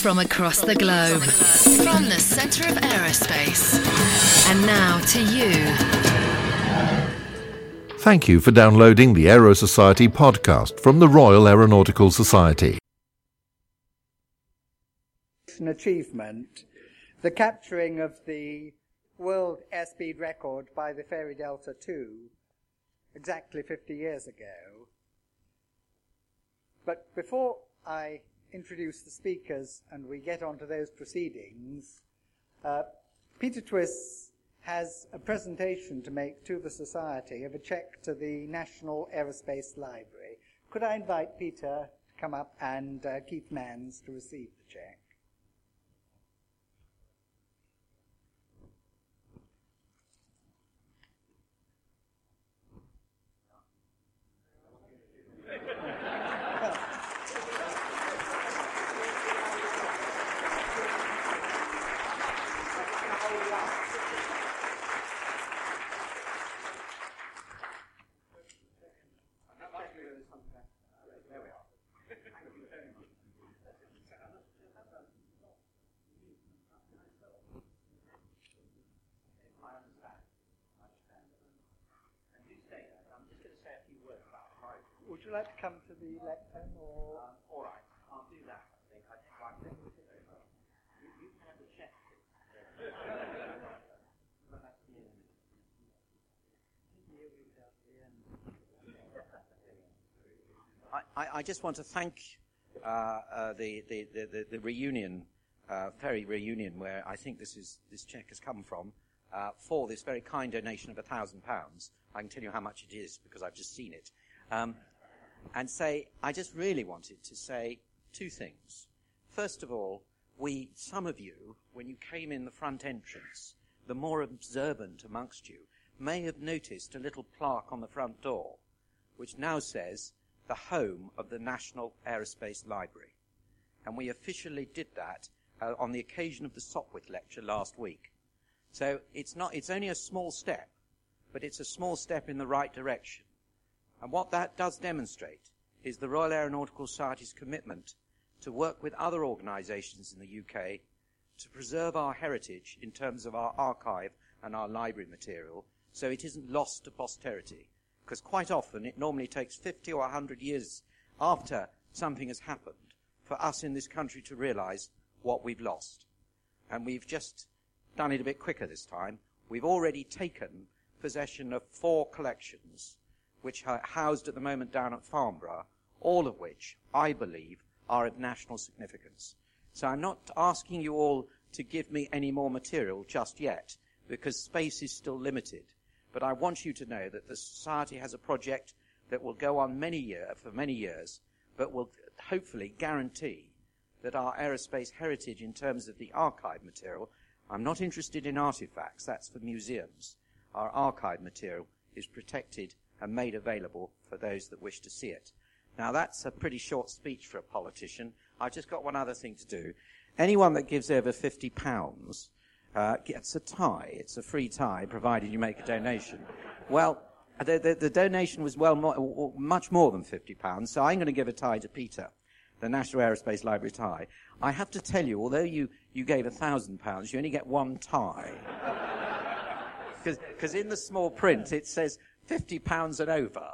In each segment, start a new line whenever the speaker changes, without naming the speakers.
from across the globe, from the center of aerospace. And now to you.
Thank you for downloading the Aero Society podcast from the Royal Aeronautical Society.
An achievement, the capturing of the world airspeed record by the Fairey Delta II exactly 50 years ago. But before I introduce the speakers and we get on to those proceedings, uh, Peter Twiss has a presentation to make to the Society of a check to the National Aerospace Library. Could I invite Peter to come up and uh, Keith Mans to receive the check? Would you like to come to
all right, I'll do that. I think. I you, have the check. I, just want to thank uh, uh, the, the, the, the, reunion, uh, Fairey reunion, where I think this is this check has come from, uh, for this very kind donation of a thousand pounds. I can tell you how much it is because I've just seen it. Um, and say, I just really wanted to say two things. First of all, we, some of you, when you came in the front entrance, the more observant amongst you, may have noticed a little plaque on the front door, which now says, the home of the National Aerospace Library. And we officially did that uh, on the occasion of the Sopwith lecture last week. So it's not, it's only a small step, but it's a small step in the right direction. And what that does demonstrate is the Royal Aeronautical Society's commitment to work with other organisations in the UK to preserve our heritage in terms of our archive and our library material so it isn't lost to posterity. Because quite often it normally takes 50 or 100 years after something has happened for us in this country to realise what we've lost. And we've just done it a bit quicker this time. We've already taken possession of four collections which are housed at the moment down at Farnborough, all of which, I believe, are of national significance. So I'm not asking you all to give me any more material just yet, because space is still limited. But I want you to know that the Society has a project that will go on many year, for many years, but will hopefully guarantee that our aerospace heritage in terms of the archive material, I'm not interested in artifacts, that's for museums. Our archive material is protected and made available for those that wish to see it. Now that's a pretty short speech for a politician. I've just got one other thing to do. Anyone that gives over fifty pounds uh, gets a tie. It's a free tie, provided you make a donation. Well, the, the, the donation was well much more than fifty pounds, so I'm going to give a tie to Peter, the National Aerospace Library tie. I have to tell you, although you, you gave a thousand pounds, you only get one tie. Because in the small print it says £50 and over.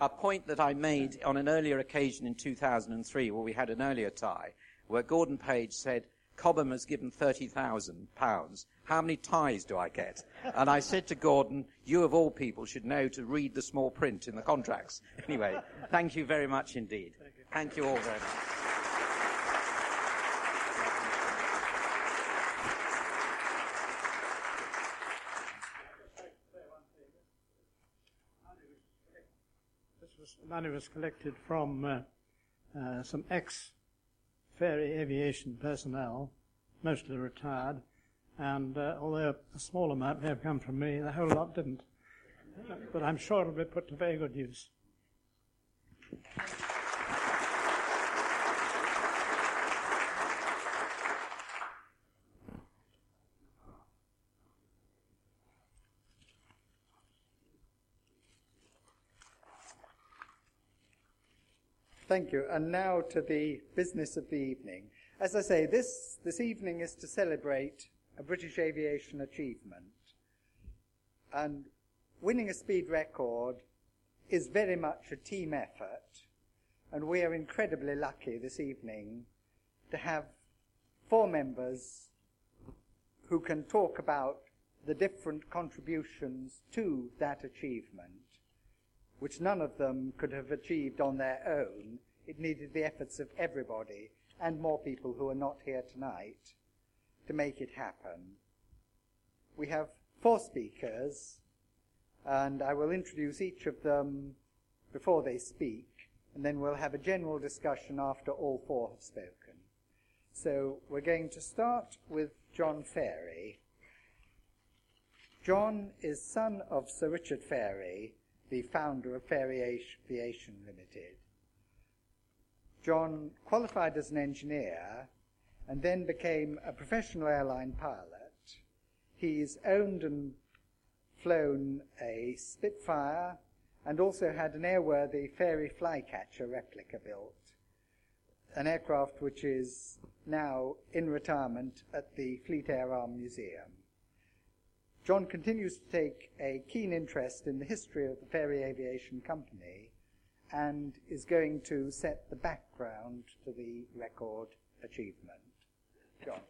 a point that I made on an earlier occasion in 2003, where we had an earlier tie, where Gordon Page said, Cobham has given £30,000. How many ties do I get? And I said to Gordon, you of all people should know to read the small print in the contracts. Anyway, thank you very much indeed. Thank you, thank you all very much.
Money was collected from uh, uh, some ex Fairey aviation personnel, mostly retired, and uh, although a small amount may have come from me, the whole lot didn't. But I'm sure it'll be put to very good use.
Thank you. And now to the business of the evening. As I say, this, this evening is to celebrate a British aviation achievement. And winning a speed record is very much a team effort. And we are incredibly lucky this evening to have four members who can talk about the different contributions to that achievement which none of them could have achieved on their own. It needed the efforts of everybody and more people who are not here tonight to make it happen. We have four speakers, and I will introduce each of them before they speak, and then we'll have a general discussion after all four have spoken. So we're going to start with John Fairey. John is son of Sir Richard Fairey, the founder of Fairey Aviation Limited. John qualified as an engineer and then became a professional airline pilot. He's owned and flown a Spitfire and also had an airworthy Fairey Flycatcher replica built, an aircraft which is now in retirement at the Fleet Air Arm Museum. John continues to take a keen interest in the history of the Fairey Aviation Company and is going to set the background to the record achievement. John.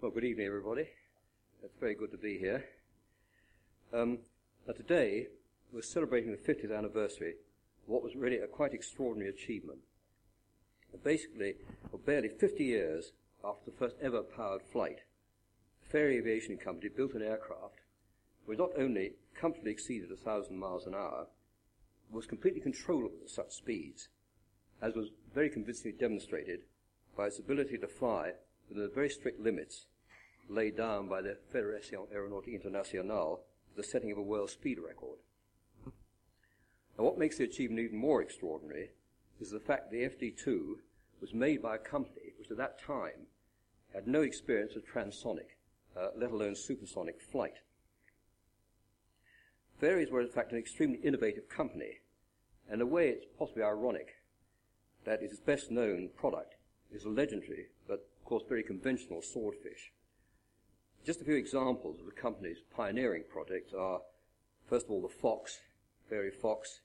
Well, good evening, everybody. It's very good to be here. Um, now, today, we're celebrating the 50th anniversary what was really a quite extraordinary achievement. Basically, for barely 50 years after the first ever powered flight, the Fairey Aviation Company built an aircraft which not only comfortably exceeded 1,000 miles an hour, was completely controllable at such speeds, as was very convincingly demonstrated by its ability to fly within the very strict limits laid down by the Fédération Aéronautique Internationale for the setting of a world speed record. Now, what makes the achievement even more extraordinary is the fact the FD2 was made by a company which at that time had no experience of transonic, uh, let alone supersonic flight. Faireys were in fact an extremely innovative company, and in a way it's possibly ironic that its best known product is a legendary, but of course very conventional swordfish. Just a few examples of the company's pioneering projects are, first of all, the Fox, Fairey Fox,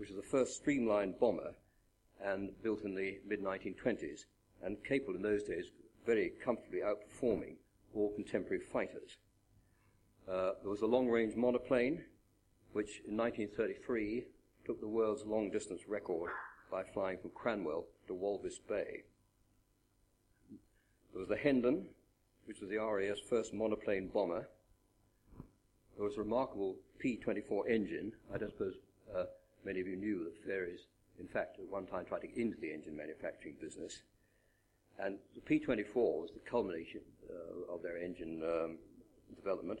which was the first streamlined bomber and built in the mid 1920s and capable in those days of very comfortably outperforming all contemporary fighters. Uh, there was a long range monoplane, which in 1933 took the world's long distance record by flying from Cranwell to Walvis Bay. There was the Hendon, which was the RAF's first monoplane bomber. There was a remarkable P 24 engine. I don't suppose uh, Many of you knew that Fairey's, in fact, at one time tried to get into the engine manufacturing business. And the P-24 was the culmination uh, of their engine um, development.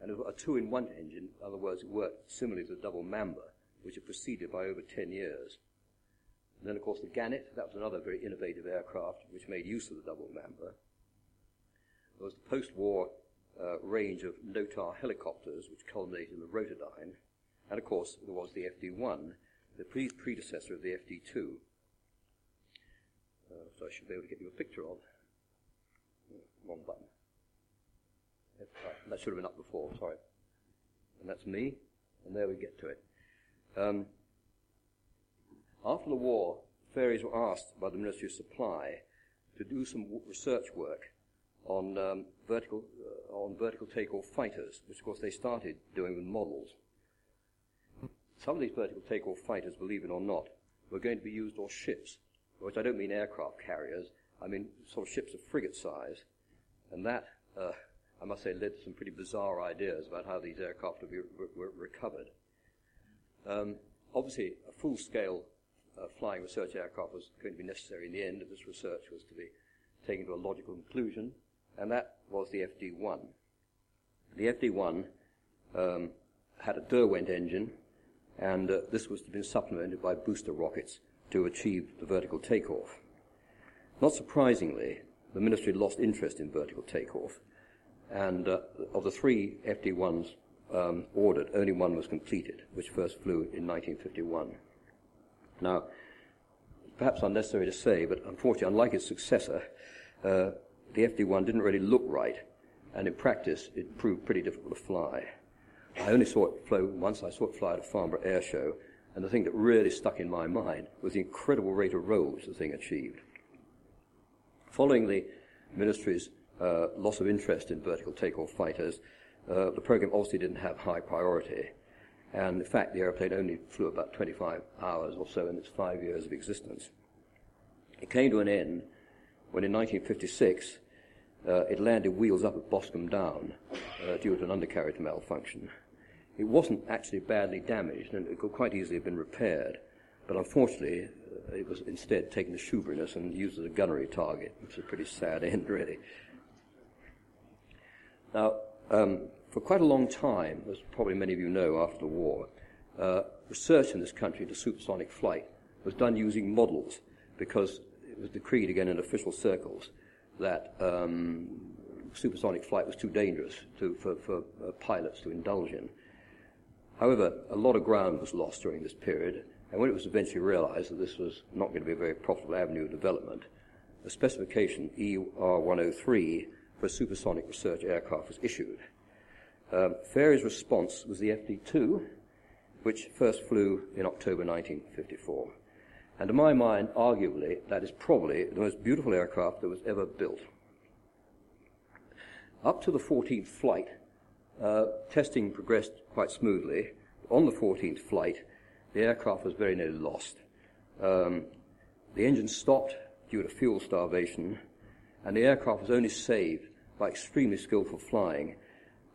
And a two-in-one engine, in other words, it worked similarly to the double Mamba, which had proceeded by over 10 years. And then, of course, the Gannet, that was another very innovative aircraft which made use of the double Mamba. There was the post-war uh, range of Notar helicopters, which culminated in the Rotodyne. And of course, there was the FD1, the pre- predecessor of the FD2. Uh, so I should be able to get you a picture of. Wrong button. Right, that should have been up before, sorry. And that's me, and there we get to it. Um, after the war, Faireys were asked by the Ministry of Supply to do some research work on um, vertical uh, on vertical takeoff fighters, which of course they started doing with models. Some of these vertical takeoff fighters, believe it or not, were going to be used on ships, which I don't mean aircraft carriers, I mean sort of ships of frigate size. And that, uh, I must say, led to some pretty bizarre ideas about how these aircraft would be re- recovered. Um, obviously, a full-scale uh, flying research aircraft was going to be necessary in the end if this research was to be taken to a logical conclusion, and that was the FD-1. The FD-1 um, had a Derwent engine, and uh, this was to be supplemented by booster rockets to achieve the vertical takeoff. Not surprisingly, the ministry lost interest in vertical takeoff. And uh, of the three FD1s um, ordered, only one was completed, which first flew in 1951. Now, perhaps unnecessary to say, but unfortunately, unlike its successor, uh, the FD1 didn't really look right, and in practice, it proved pretty difficult to fly. I only saw it flow once. I saw it fly at a Farnborough Air Show, and the thing that really stuck in my mind was the incredible rate of roll which the thing achieved. Following the ministry's uh, loss of interest in vertical takeoff fighters, uh, the program obviously didn't have high priority. And in fact, the airplane only flew about 25 hours or so in its five years of existence. It came to an end when in 1956 uh, it landed wheels up at Boscombe Down uh, due to an undercarriage malfunction. It wasn't actually badly damaged and it could quite easily have been repaired, but unfortunately uh, it was instead taken to Shoeburyness and used as a gunnery target, which is a pretty sad end, really. Now, um, for quite a long time, as probably many of you know after the war, uh, research in this country into supersonic flight was done using models because it was decreed again in official circles that um, supersonic flight was too dangerous to, for, for uh, pilots to indulge in. However, a lot of ground was lost during this period, and when it was eventually realized that this was not going to be a very profitable avenue of development, a specification ER103 for a supersonic research aircraft was issued. Um, Fairey's response was the FD2, which first flew in October 1954. And to my mind, arguably, that is probably the most beautiful aircraft that was ever built. Up to the 14th flight, uh, testing progressed quite smoothly. On the 14th flight, the aircraft was very nearly lost. Um, the engine stopped due to fuel starvation, and the aircraft was only saved by extremely skillful flying,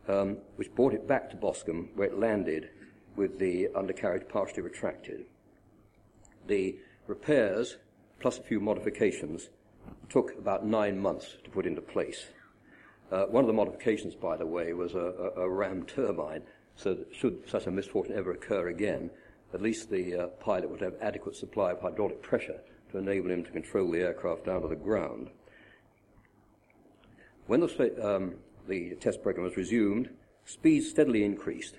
um, which brought it back to Boscombe, where it landed with the undercarriage partially retracted. The repairs, plus a few modifications, took about nine months to put into place. Uh, one of the modifications, by the way, was a, a, a, ram turbine, so that should such a misfortune ever occur again, at least the uh, pilot would have adequate supply of hydraulic pressure to enable him to control the aircraft down to the ground. When the, um, the test program was resumed, speed steadily increased,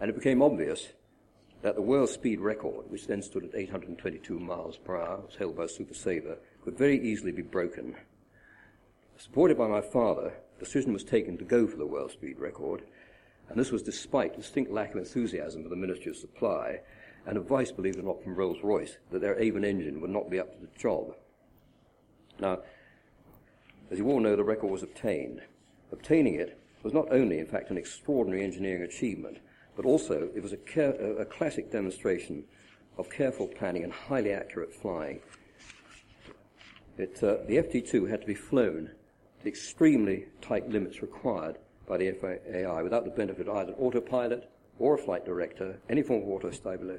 and it became obvious that the world speed record, which then stood at 822 miles per hour, was held by Super Sabre, could very easily be broken. Supported by my father, the decision was taken to go for the world speed record, and this was despite distinct lack of enthusiasm for the Ministry of Supply and advice, believe it or not, from Rolls Royce that their Avon engine would not be up to the job. Now, as you all know, the record was obtained. Obtaining it was not only, in fact, an extraordinary engineering achievement, but also it was a, care, a, classic demonstration of careful planning and highly accurate flying. It, uh, the FD2 had to be flown to extremely tight limits required by the FAI without the benefit of either an autopilot or a flight director, any form of auto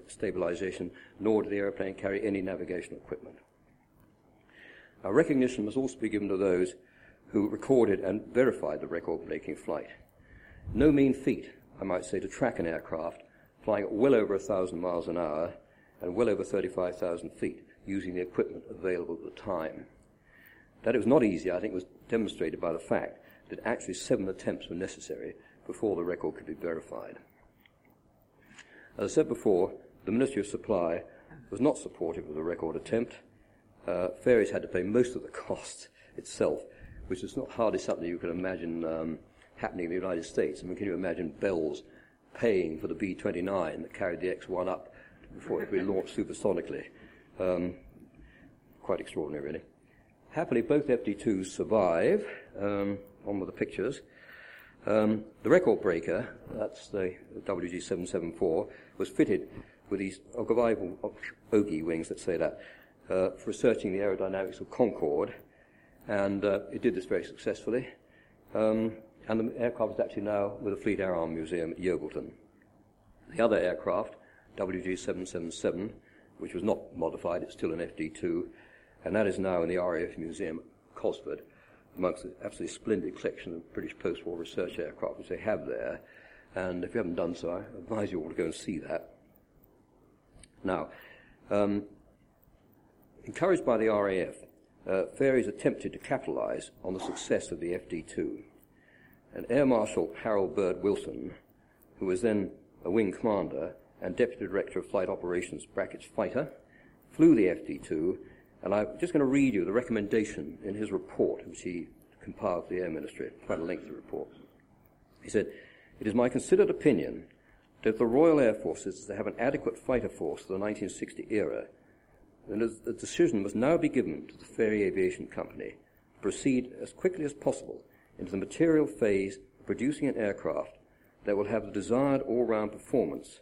stabilization, nor did the airplane carry any navigational equipment. Our recognition must also be given to those who recorded and verified the record breaking flight. No mean feat I might say, to track an aircraft flying at well over 1,000 miles an hour and well over 35,000 feet using the equipment available at the time. That it was not easy, I think, was demonstrated by the fact that actually seven attempts were necessary before the record could be verified. As I said before, the Ministry of Supply was not supportive of the record attempt. Uh, Fairey's had to pay most of the cost itself, which is not hardly something you can imagine um, happening in the United States. I mean, can you imagine Bells paying for the B-29 that carried the X-1 up before it could be launched supersonically? Um, quite extraordinary, really. Happily, both FD2s survive. Um, on with the pictures. Um, the record breaker, that's the WG774, was fitted with these ogival ogee wings, let's say that, uh, for researching the aerodynamics of Concorde, and uh, it did this very successfully. Um, and the aircraft is actually now with the Fleet Air Arm Museum at Yeovilton. The other aircraft, WG777, which was not modified, it's still an FD2, and that is now in the RAF Museum at Cosford, amongst the absolutely splendid collection of British post-war research aircraft which they have there. And if you haven't done so, I advise you all to go and see that. Now, um, encouraged by the RAF, uh, attempted to capitalize on the success of the FD2. And Air Marshal Harold Bird Wilson, who was then a wing commander and deputy director of flight operations, brackets fighter, flew the FD2, and I'm just going to read you the recommendation in his report, which he compiled for the Air Ministry, quite a lengthy report. He said, It is my considered opinion that the Royal Air Force is to have an adequate fighter force for the 1960 era, then a decision must now be given to the Fairey Aviation Company to proceed as quickly as possible into the material phase of producing an aircraft that will have the desired all-round performance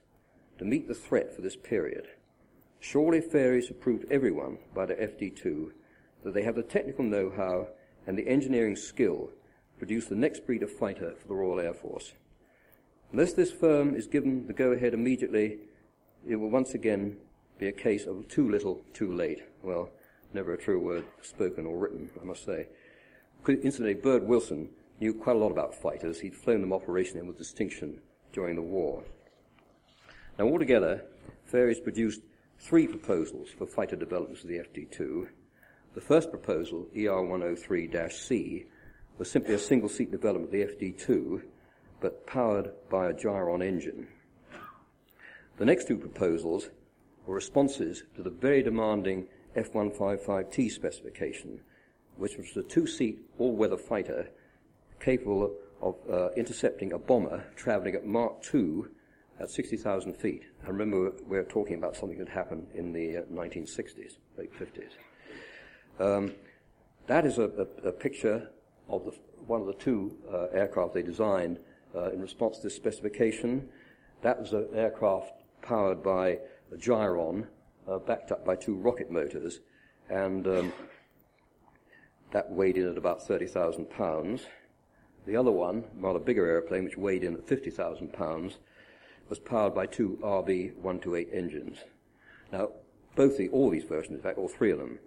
to meet the threat for this period. Surely Fairey's have proved everyone by the FD2 that they have the technical know-how and the engineering skill to produce the next breed of fighter for the Royal Air Force. Unless this firm is given the go-ahead immediately, it will once again be a case of too little, too late. Well, never a true word spoken or written, I must say. Incidentally, Bird Wilson knew quite a lot about fighters. He'd flown them operationally with distinction during the war. Now, altogether, Fairey's produced three proposals for fighter developments of the FD2. The first proposal, ER103-C, was simply a single-seat development of the FD2, but powered by a gyron engine. The next two proposals were responses to the very demanding F-155T specification, which was a two-seat all-weather fighter capable of uh, intercepting a bomber traveling at Mach 2 at 60,000 feet. And remember, we're talking about something that happened in the uh, 1960s, late 50s. Um, that is a, a, a picture of the, one of the two uh, aircraft they designed uh, in response to this specification. That was an aircraft powered by a gyron, uh, backed up by two rocket motors, and um, that weighed in at about 30,000 pounds. The other one, rather bigger airplane, which weighed in at 50,000 pounds, was powered by two RB128 engines. Now, both the, all these versions, in fact, all three of them,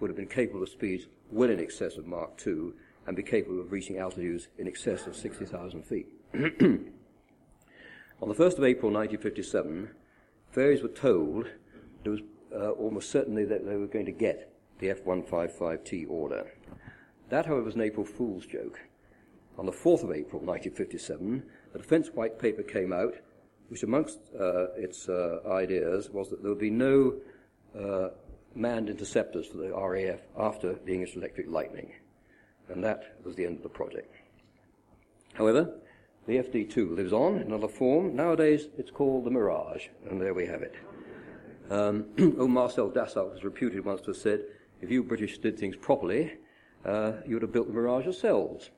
would have been capable of speeds well in excess of Mach 2 and be capable of reaching altitudes in excess of 60,000 feet. On the 1st of April 1957, Fairey's were told it was uh, almost certainly that they were going to get the F-155T order. That, however, was an April Fool's joke. On the 4th of April 1957, the Defence White Paper came out, which amongst uh, its uh, ideas was that there would be no uh, manned interceptors for the RAF after the English Electric Lightning. And that was the end of the project. However, the FD2 lives on in another form. Nowadays, it's called the Mirage, and there we have it. Um, oh, Marcel Dassault was reputed once to have said, if you British did things properly, uh, you would have built the Mirage yourselves.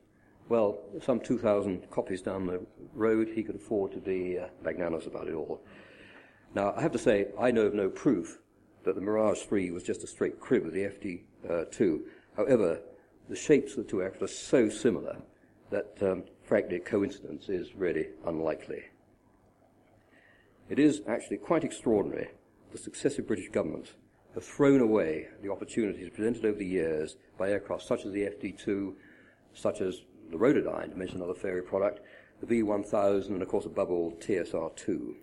Well, some 2,000 copies down the road, he could afford to be uh, magnanimous about it all. Now, I have to say, I know of no proof that the Mirage 3 was just a straight crib of the FD2. However, the shapes of the two aircraft are so similar that, um, frankly, coincidence is really unlikely. It is actually quite extraordinary the successive British governments have thrown away the opportunities presented over the years by aircraft such as the FD2, such as the Rotodyne, to mention another Fairey product, the V1000, and of course above all TSR2.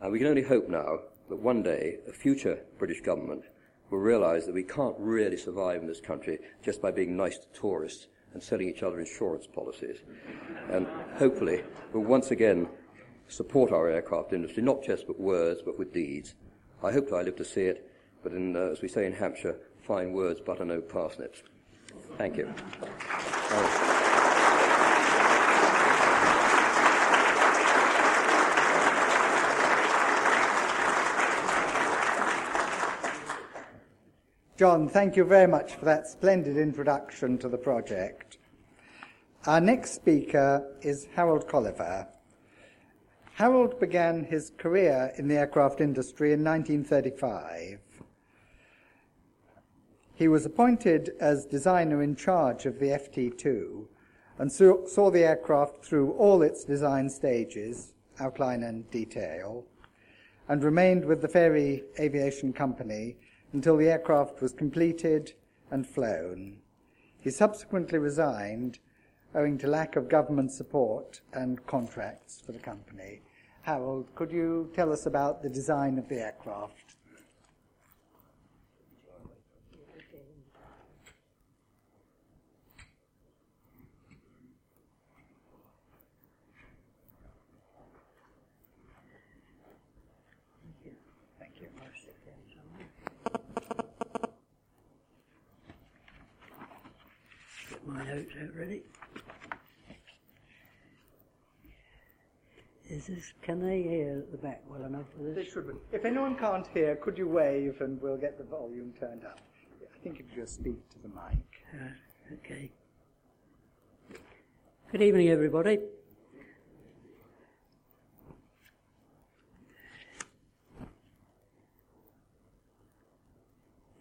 And we can only hope now that one day a future British government will realize that we can't really survive in this country just by being nice to tourists and selling each other insurance policies. And hopefully we'll once again support our aircraft industry, not just with words, but with deeds. I hope that I live to see it, but in, uh, as we say in Hampshire, fine words, butter no parsnips. Thank you.
John, thank you very much for that splendid introduction to the project. Our next speaker is Harold Colliver. Harold began his career in the aircraft industry in 1935. He was appointed as designer in charge of the FD 2 and saw the aircraft through all its design stages, outline and detail, and remained with the Fairey Aviation Company until the aircraft was completed and flown. He subsequently resigned owing to lack of government support and contracts for the company. Harold, could you tell us about the design of the aircraft?
My notes out ready. Is this, can they hear at the back well enough for this?
They should be. If anyone can't hear, could you wave and we'll get the volume turned up? I think you just speak to the mic.
Uh, okay. Good evening, everybody.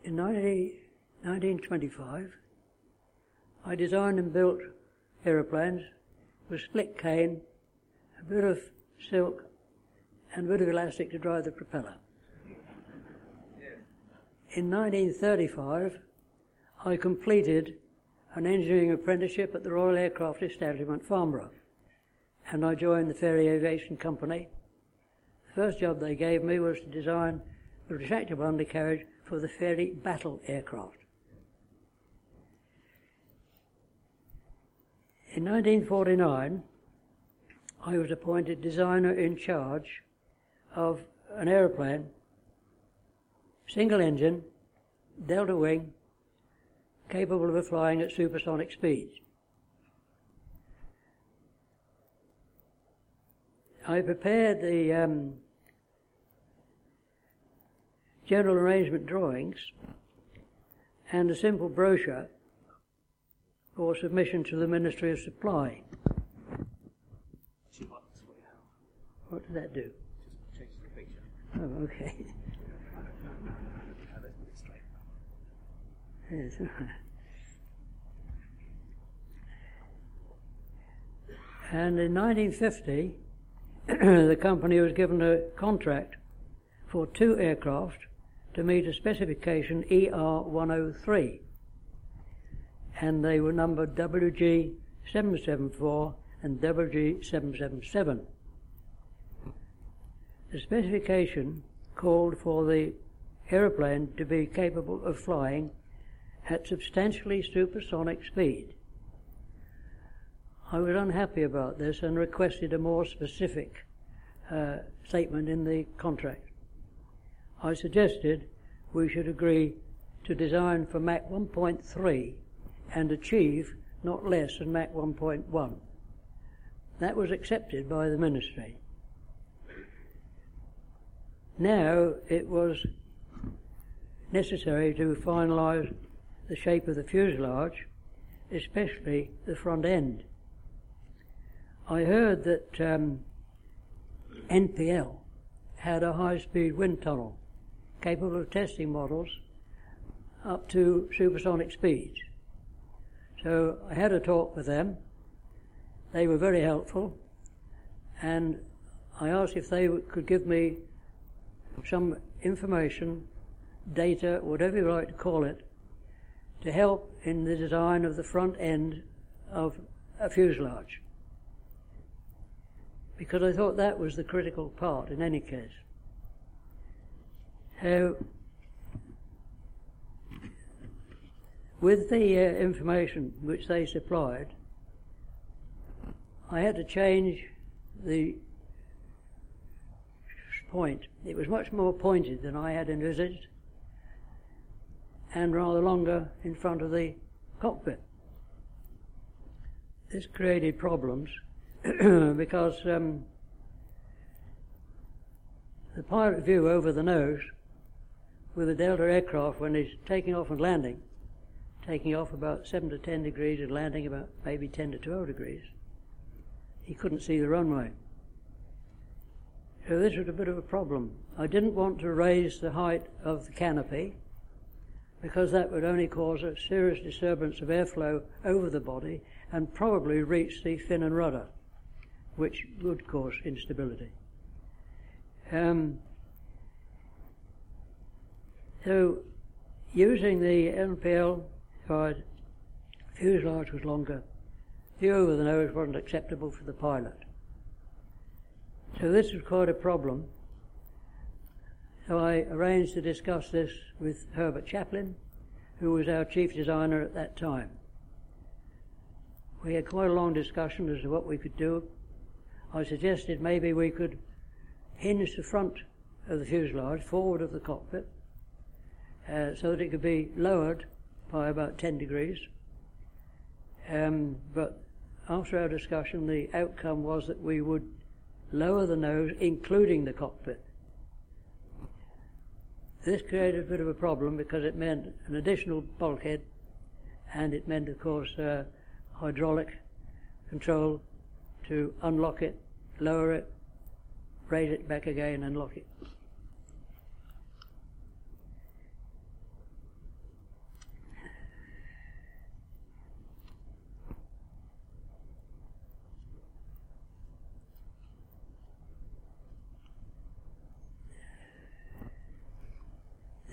In 19, 1925, I designed and built aeroplanes with split cane, a bit of silk, and a bit of elastic to drive the propeller. In 1935, I completed an engineering apprenticeship at the Royal Aircraft Establishment, Farnborough, and I joined the Fairey Aviation Company. The first job they gave me was to design the retractable undercarriage for the Fairey Battle aircraft. In 1949, I was appointed designer in charge of an aeroplane, single engine, delta wing, capable of flying at supersonic speeds. I prepared the um, general arrangement drawings and a simple brochure for submission to the Ministry of Supply. What did that do? Oh, okay. Yes. And in 1950, the company was given a contract for two aircraft to meet a specification ER 103. And they were numbered WG 774 and WG 777. The specification called for the aeroplane to be capable of flying at substantially supersonic speed. I was unhappy about this and requested a more specific uh, statement in the contract. I suggested we should agree to design for Mach 1.3 and achieve not less than Mach 1.1. That was accepted by the ministry. Now it was necessary to finalise the shape of the fuselage, especially the front end. I heard that um, NPL had a high speed wind tunnel capable of testing models up to supersonic speeds. So I had a talk with them. They were very helpful, and I asked if they could give me some information, data, whatever you like to call it, to help in the design of the front end of a fuselage. Because I thought that was the critical part in any case. So, with the uh, information which they supplied, I had to change the point. It was much more pointed than I had envisaged and rather longer in front of the cockpit. This created problems because um, the pilot view over the nose with a Delta aircraft when he's taking off and landing, taking off about 7 to 10 degrees and landing about maybe 10 to 12 degrees, he couldn't see the runway. So this was a bit of a problem. I didn't want to raise the height of the canopy because that would only cause a serious disturbance of airflow over the body and probably reach the fin and rudder, which would cause instability. Um, so, using the NPL side, fuselage was longer. View over the nose wasn't acceptable for the pilot. So this was quite a problem. So I arranged to discuss this with Herbert Chaplin, who was our chief designer at that time. We had quite a long discussion as to what we could do. I suggested maybe we could hinge the front of the fuselage forward of the cockpit uh, so that it could be lowered by about 10 degrees Um, but after our discussion, the outcome was that we would lower the nose, including the cockpit. This created a bit of a problem because it meant an additional bulkhead and it meant, of course, uh, hydraulic control to unlock it, lower it, raise it back again, and lock it.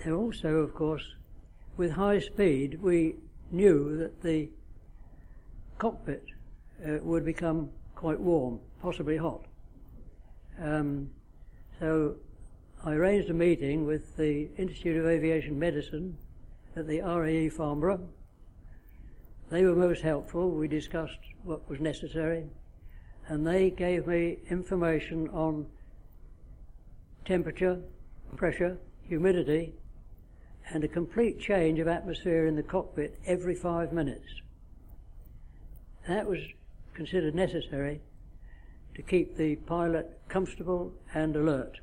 There also, of course, with high speed, we knew that the cockpit uh, would become quite warm, possibly hot. Um, so I arranged a meeting with the Institute of Aviation Medicine at the RAE Farnborough. They were most helpful. We discussed what was necessary, and they gave me information on temperature, pressure, humidity, and a complete change of atmosphere in the cockpit every five minutes. That was considered necessary to keep the pilot comfortable and alert.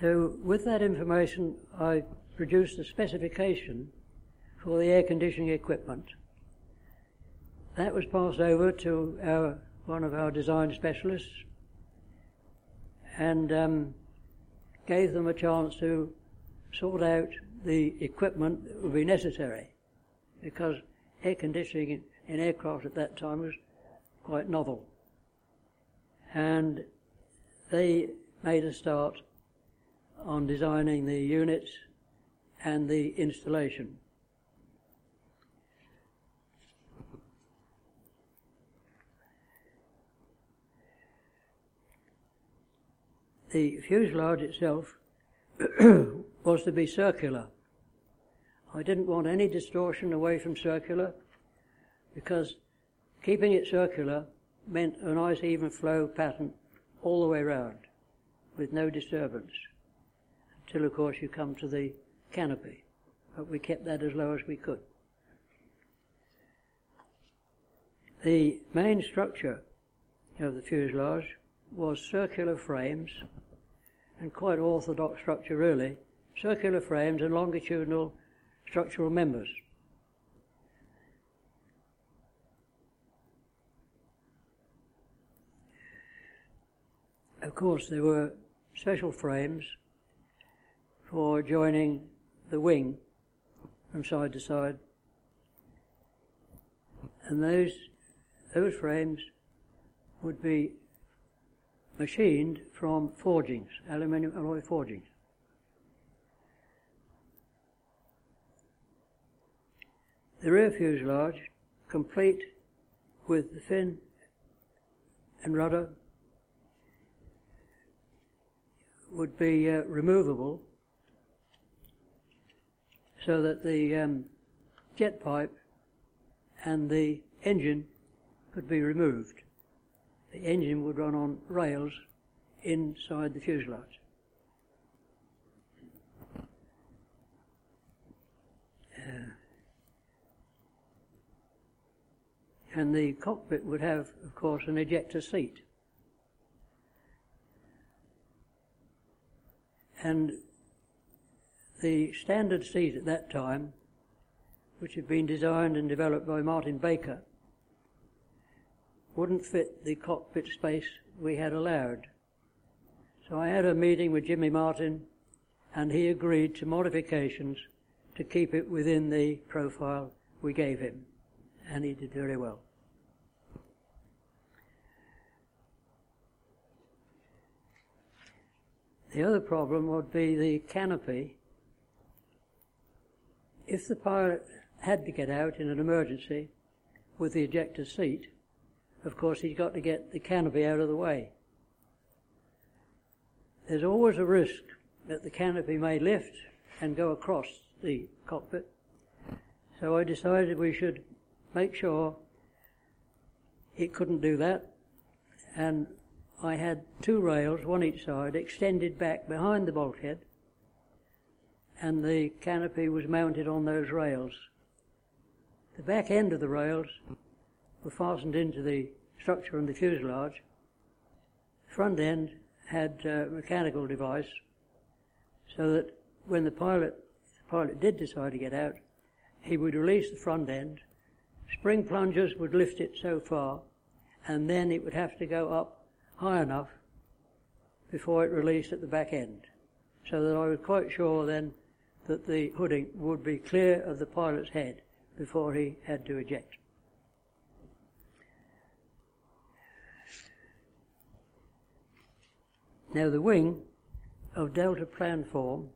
So, with that information, I produced a specification for the air conditioning equipment that was passed over to our, one of our design specialists and um, gave them a chance to sort out the equipment that would be necessary because air conditioning in aircraft at that time was quite novel. And they made a start on designing the units and the installation. The fuselage itself was to be circular. I didn't want any distortion away from circular because keeping it circular meant a nice even flow pattern all the way round with no disturbance until of course you come to the canopy. But we kept that as low as we could. The main structure of the fuselage was circular frames and quite orthodox structure really, circular frames and longitudinal structural members. Of course, there were special frames for joining the wing from side to side, and those those frames would be machined from forgings, aluminium alloy forgings. The rear fuselage, complete with the fin and rudder, would be uh, removable so that the um, jet pipe and the engine could be removed the engine would run on rails inside the fuselage. And the cockpit would have, of course, an ejector seat. And the standard seat at that time, which had been designed and developed by Martin Baker, wouldn't fit the cockpit space we had allowed. So I had a meeting with Jimmy Martin and he agreed to modifications to keep it within the profile we gave him. And he did very well. The other problem would be the canopy. If the pilot had to get out in an emergency with the ejector seat, of course, he's got to get the canopy out of the way. There's always a risk that the canopy may lift and go across the cockpit. So I decided we should make sure it couldn't do that. And I had two rails, one each side, extended back behind the bulkhead, and the canopy was mounted on those rails. The back end of the rails were fastened into the structure and the fuselage. Front end had a mechanical device so that when the pilot, the pilot did decide to get out, he would release the front end, spring plungers would lift it so far, and then it would have to go up high enough before it released at the back end. So that I was quite sure then that the hooding would be clear of the pilot's head before he had to eject. Now the wing of delta plan form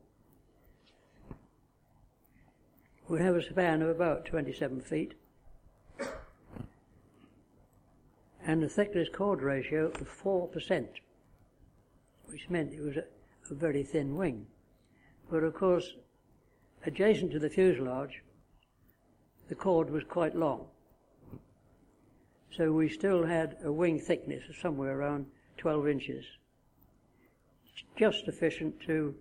would have a span of about 27 feet and a thickness chord ratio of 4%, which meant it was a, a very thin wing. But of course, adjacent to the fuselage, the chord was quite long. So we still had a wing thickness of somewhere around 12 inches, just sufficient to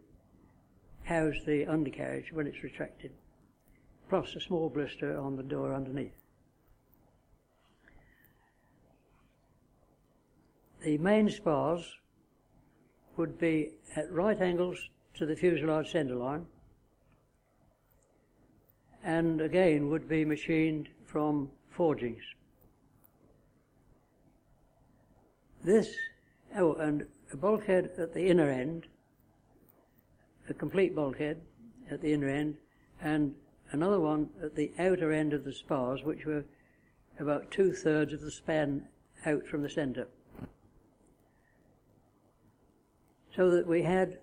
house the undercarriage when it's retracted, plus a small blister on the door underneath. The main spars would be at right angles to the fuselage centerline and again would be machined from forgings. This, oh, and a bulkhead at the inner end, a complete bulkhead at the inner end, and another one at the outer end of the spars, which were about two thirds of the span out from the centre. So that we had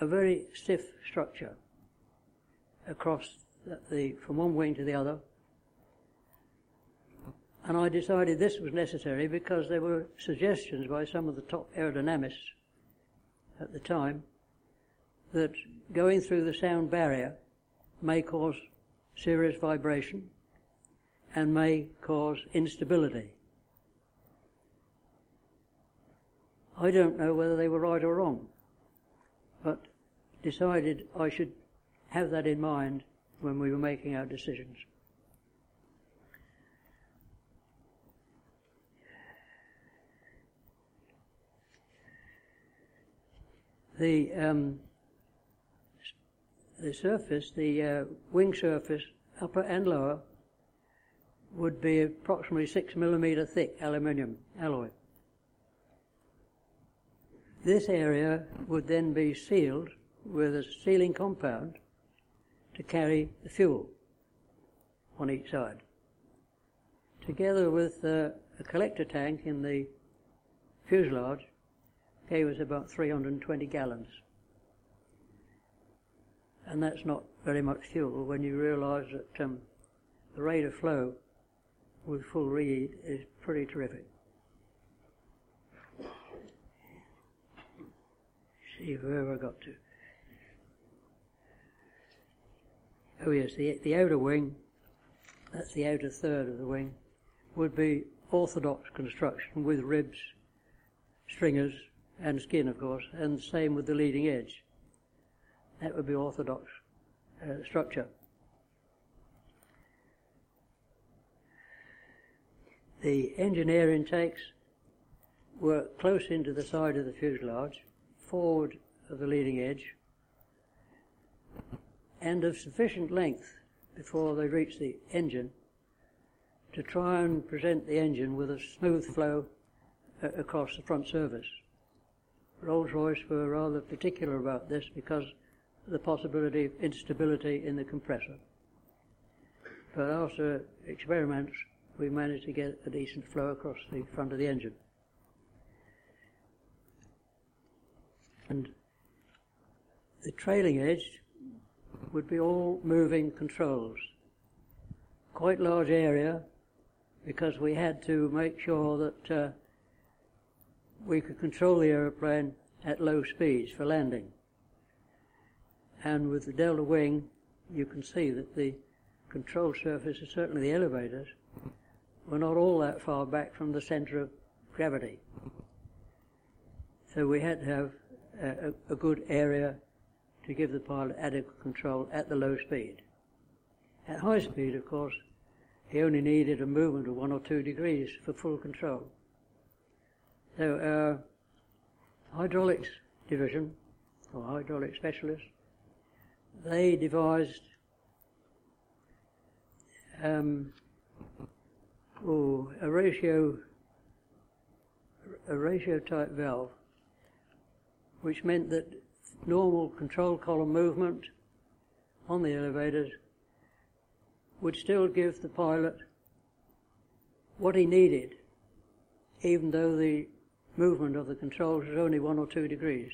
a very stiff structure across the, from one wing to the other. And I decided this was necessary because there were suggestions by some of the top aerodynamists at the time that going through the sound barrier may cause serious vibration and may cause instability. I don't know whether they were right or wrong, but decided I should have that in mind when we were making our decisions. The um, the surface, the uh, wing surface, upper and lower, would be approximately six millimeter thick aluminium alloy. This area would then be sealed with a sealing compound to carry the fuel on each side. Together with uh, a collector tank in the fuselage, gave was about 320 gallons. And that's not very much fuel when you realise that um, the rate of flow with full reed is pretty terrific. See where I got to. Oh yes, the, the outer wing, that's the outer third of the wing, would be orthodox construction with ribs, stringers, and skin, of course, and same with the leading edge. That would be orthodox uh, structure. The engine air intakes were close into the side of the fuselage, forward of the leading edge, and of sufficient length before they reach the engine to try and present the engine with a smooth flow uh, across the front surface. Rolls-Royce were rather particular about this because of the possibility of instability in the compressor. But after experiments, we managed to get a decent flow across the front of the engine. And the trailing edge would be all moving controls. Quite large area because we had to make sure that uh, we could control the aeroplane at low speeds for landing. And with the delta wing, you can see that the control surfaces, certainly the elevators, were not all that far back from the centre of gravity. So we had to have a, a good area to give the pilot adequate control at the low speed. At high speed, of course, he only needed a movement of one or two degrees for full control. So our hydraulics division, or hydraulic specialists, they devised um, oh, a ratio a ratio type valve, which meant that normal control column movement on the elevators would still give the pilot what he needed, even though the movement of the controls was only one or two degrees.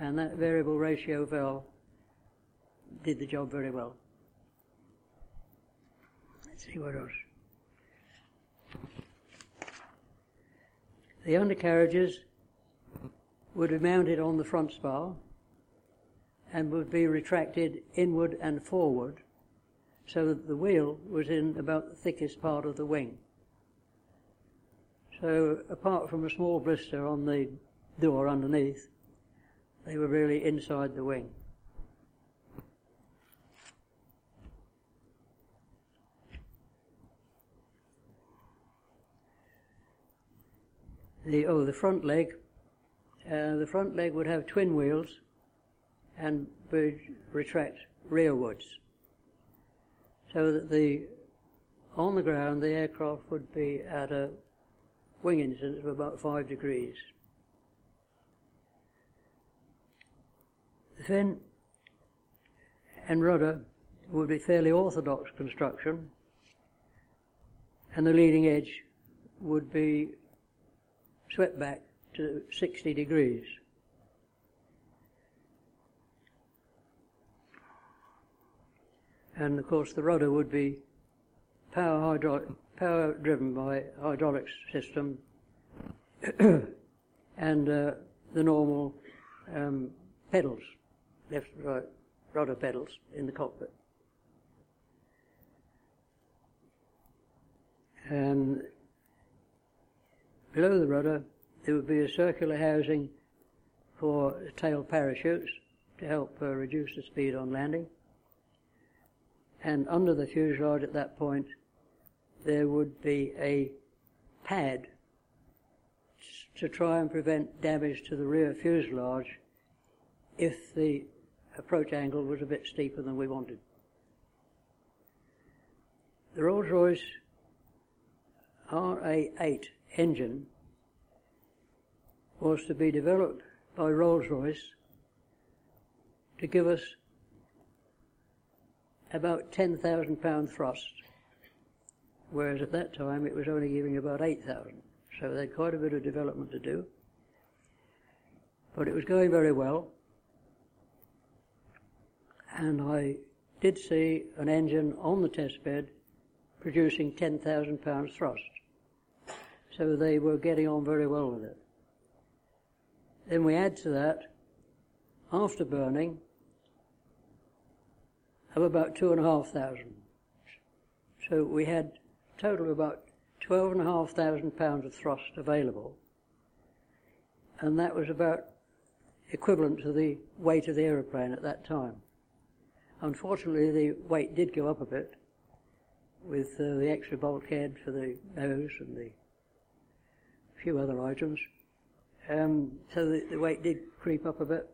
And that variable ratio valve did the job very well. Let's see what else. The undercarriages would be mounted on the front spar and would be retracted inward and forward so that the wheel was in about the thickest part of the wing. So apart from a small blister on the door underneath, they were really inside the wing. The, oh, the front leg. Uh, the front leg would have twin wheels and would retract rearwards. So that the, on the ground, the aircraft would be at a wing incidence of about five degrees. The fin and rudder would be fairly orthodox construction, and the leading edge would be swept back to 60 degrees. And of course, the rudder would be power, hydraulic, power driven by hydraulics system and uh, the normal um, pedals, left, right, rudder pedals in the cockpit. And below the rudder, there would be a circular housing for tail parachutes to help uh, reduce the speed on landing. And under the fuselage at that point, there would be a pad to try and prevent damage to the rear fuselage if the approach angle was a bit steeper than we wanted. The Rolls-Royce RA8 engine was to be developed by Rolls-Royce to give us about 10,000 pound thrust, whereas at that time it was only giving about 8,000. So they had quite a bit of development to do. But it was going very well. And I did see an engine on the test bed producing 10,000 pounds thrust. So they were getting on very well with it. Then we add to that, after burning, of about two and a half thousand. So we had total about 12,500 pounds of thrust available, and that was about equivalent to the weight of the aeroplane at that time. Unfortunately, the weight did go up a bit with uh, the extra bulkhead for the nose and the few other items. Um, so the, the, weight did creep up a bit.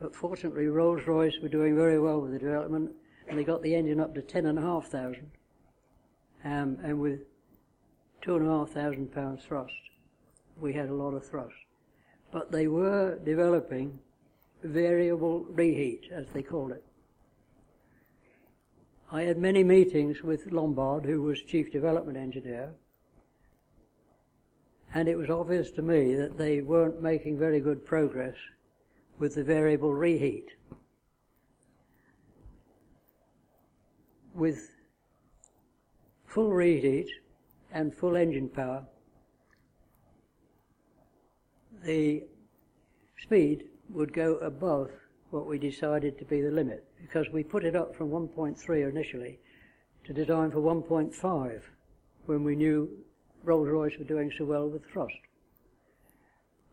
But fortunately, Rolls Royce were doing very well with the development and they got the engine up to 10,500 um, and with two and a half thousand pounds thrust, we had a lot of thrust. But they were developing variable reheat, as they called it. I had many meetings with Lombard, who was chief development engineer, and it was obvious to me that they weren't making very good progress with the variable reheat. With full reheat and full engine power, the speed would go above what we decided to be the limit because we put it up from 1.3 initially to design for 1.5 when we knew Rolls Royce were doing so well with thrust.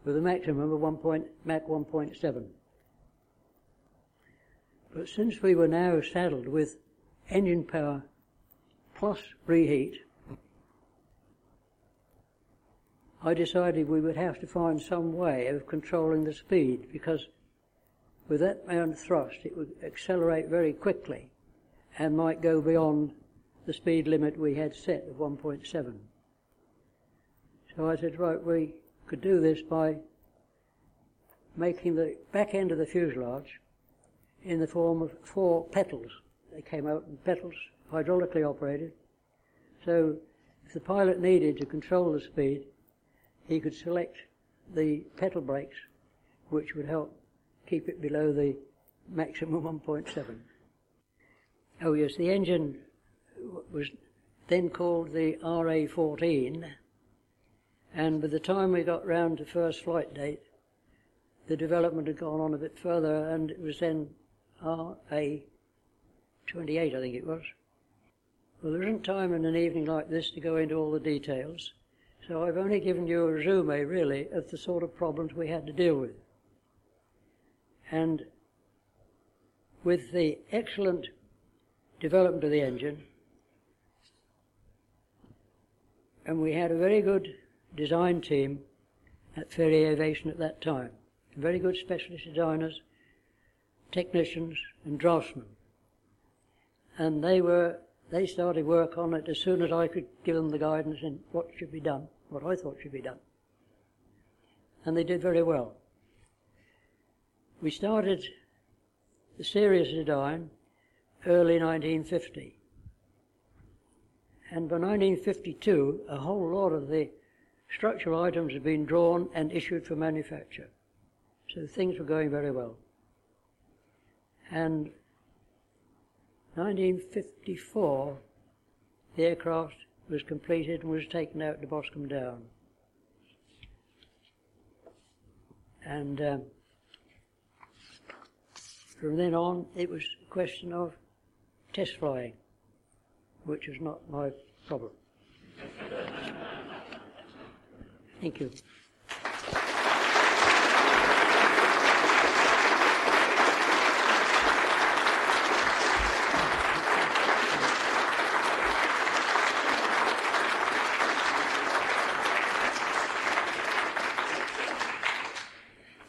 with a maximum of 1 point, Mach 1.7. But since we were now saddled with engine power plus reheat, I decided we would have to find some way of controlling the speed because with that amount of thrust it would accelerate very quickly and might go beyond the speed limit we had set of 1.7. So I said, right, we could do this by making the back end of the fuselage in the form of four petals. They came out in petals, hydraulically operated. So if the pilot needed to control the speed, he could select the pedal brakes, which would help keep it below the maximum 1.7. Oh yes, the engine was then called the RA-14, and by the time we got round to first flight date, the development had gone on a bit further, and it was then RA-28, I think it was. Well, there isn't time in an evening like this to go into all the details, so I've only given you a resume, really, of the sort of problems we had to deal with. And with the excellent development of the engine, and we had a very good design team at Fairey Aviation at that time. Very good specialist designers, technicians, and draftsmen. And they were they started work on it as soon as I could give them the guidance in what should be done, what I thought should be done. And they did very well. We started the serious design early 1950. And by 1952, a whole lot of the structural items had been drawn and issued for manufacture. So things were going very well. And 1954, the aircraft was completed and was taken out to Boscombe Down. And um, from then on, it was a question of test flying, which was not my problem. Thank you.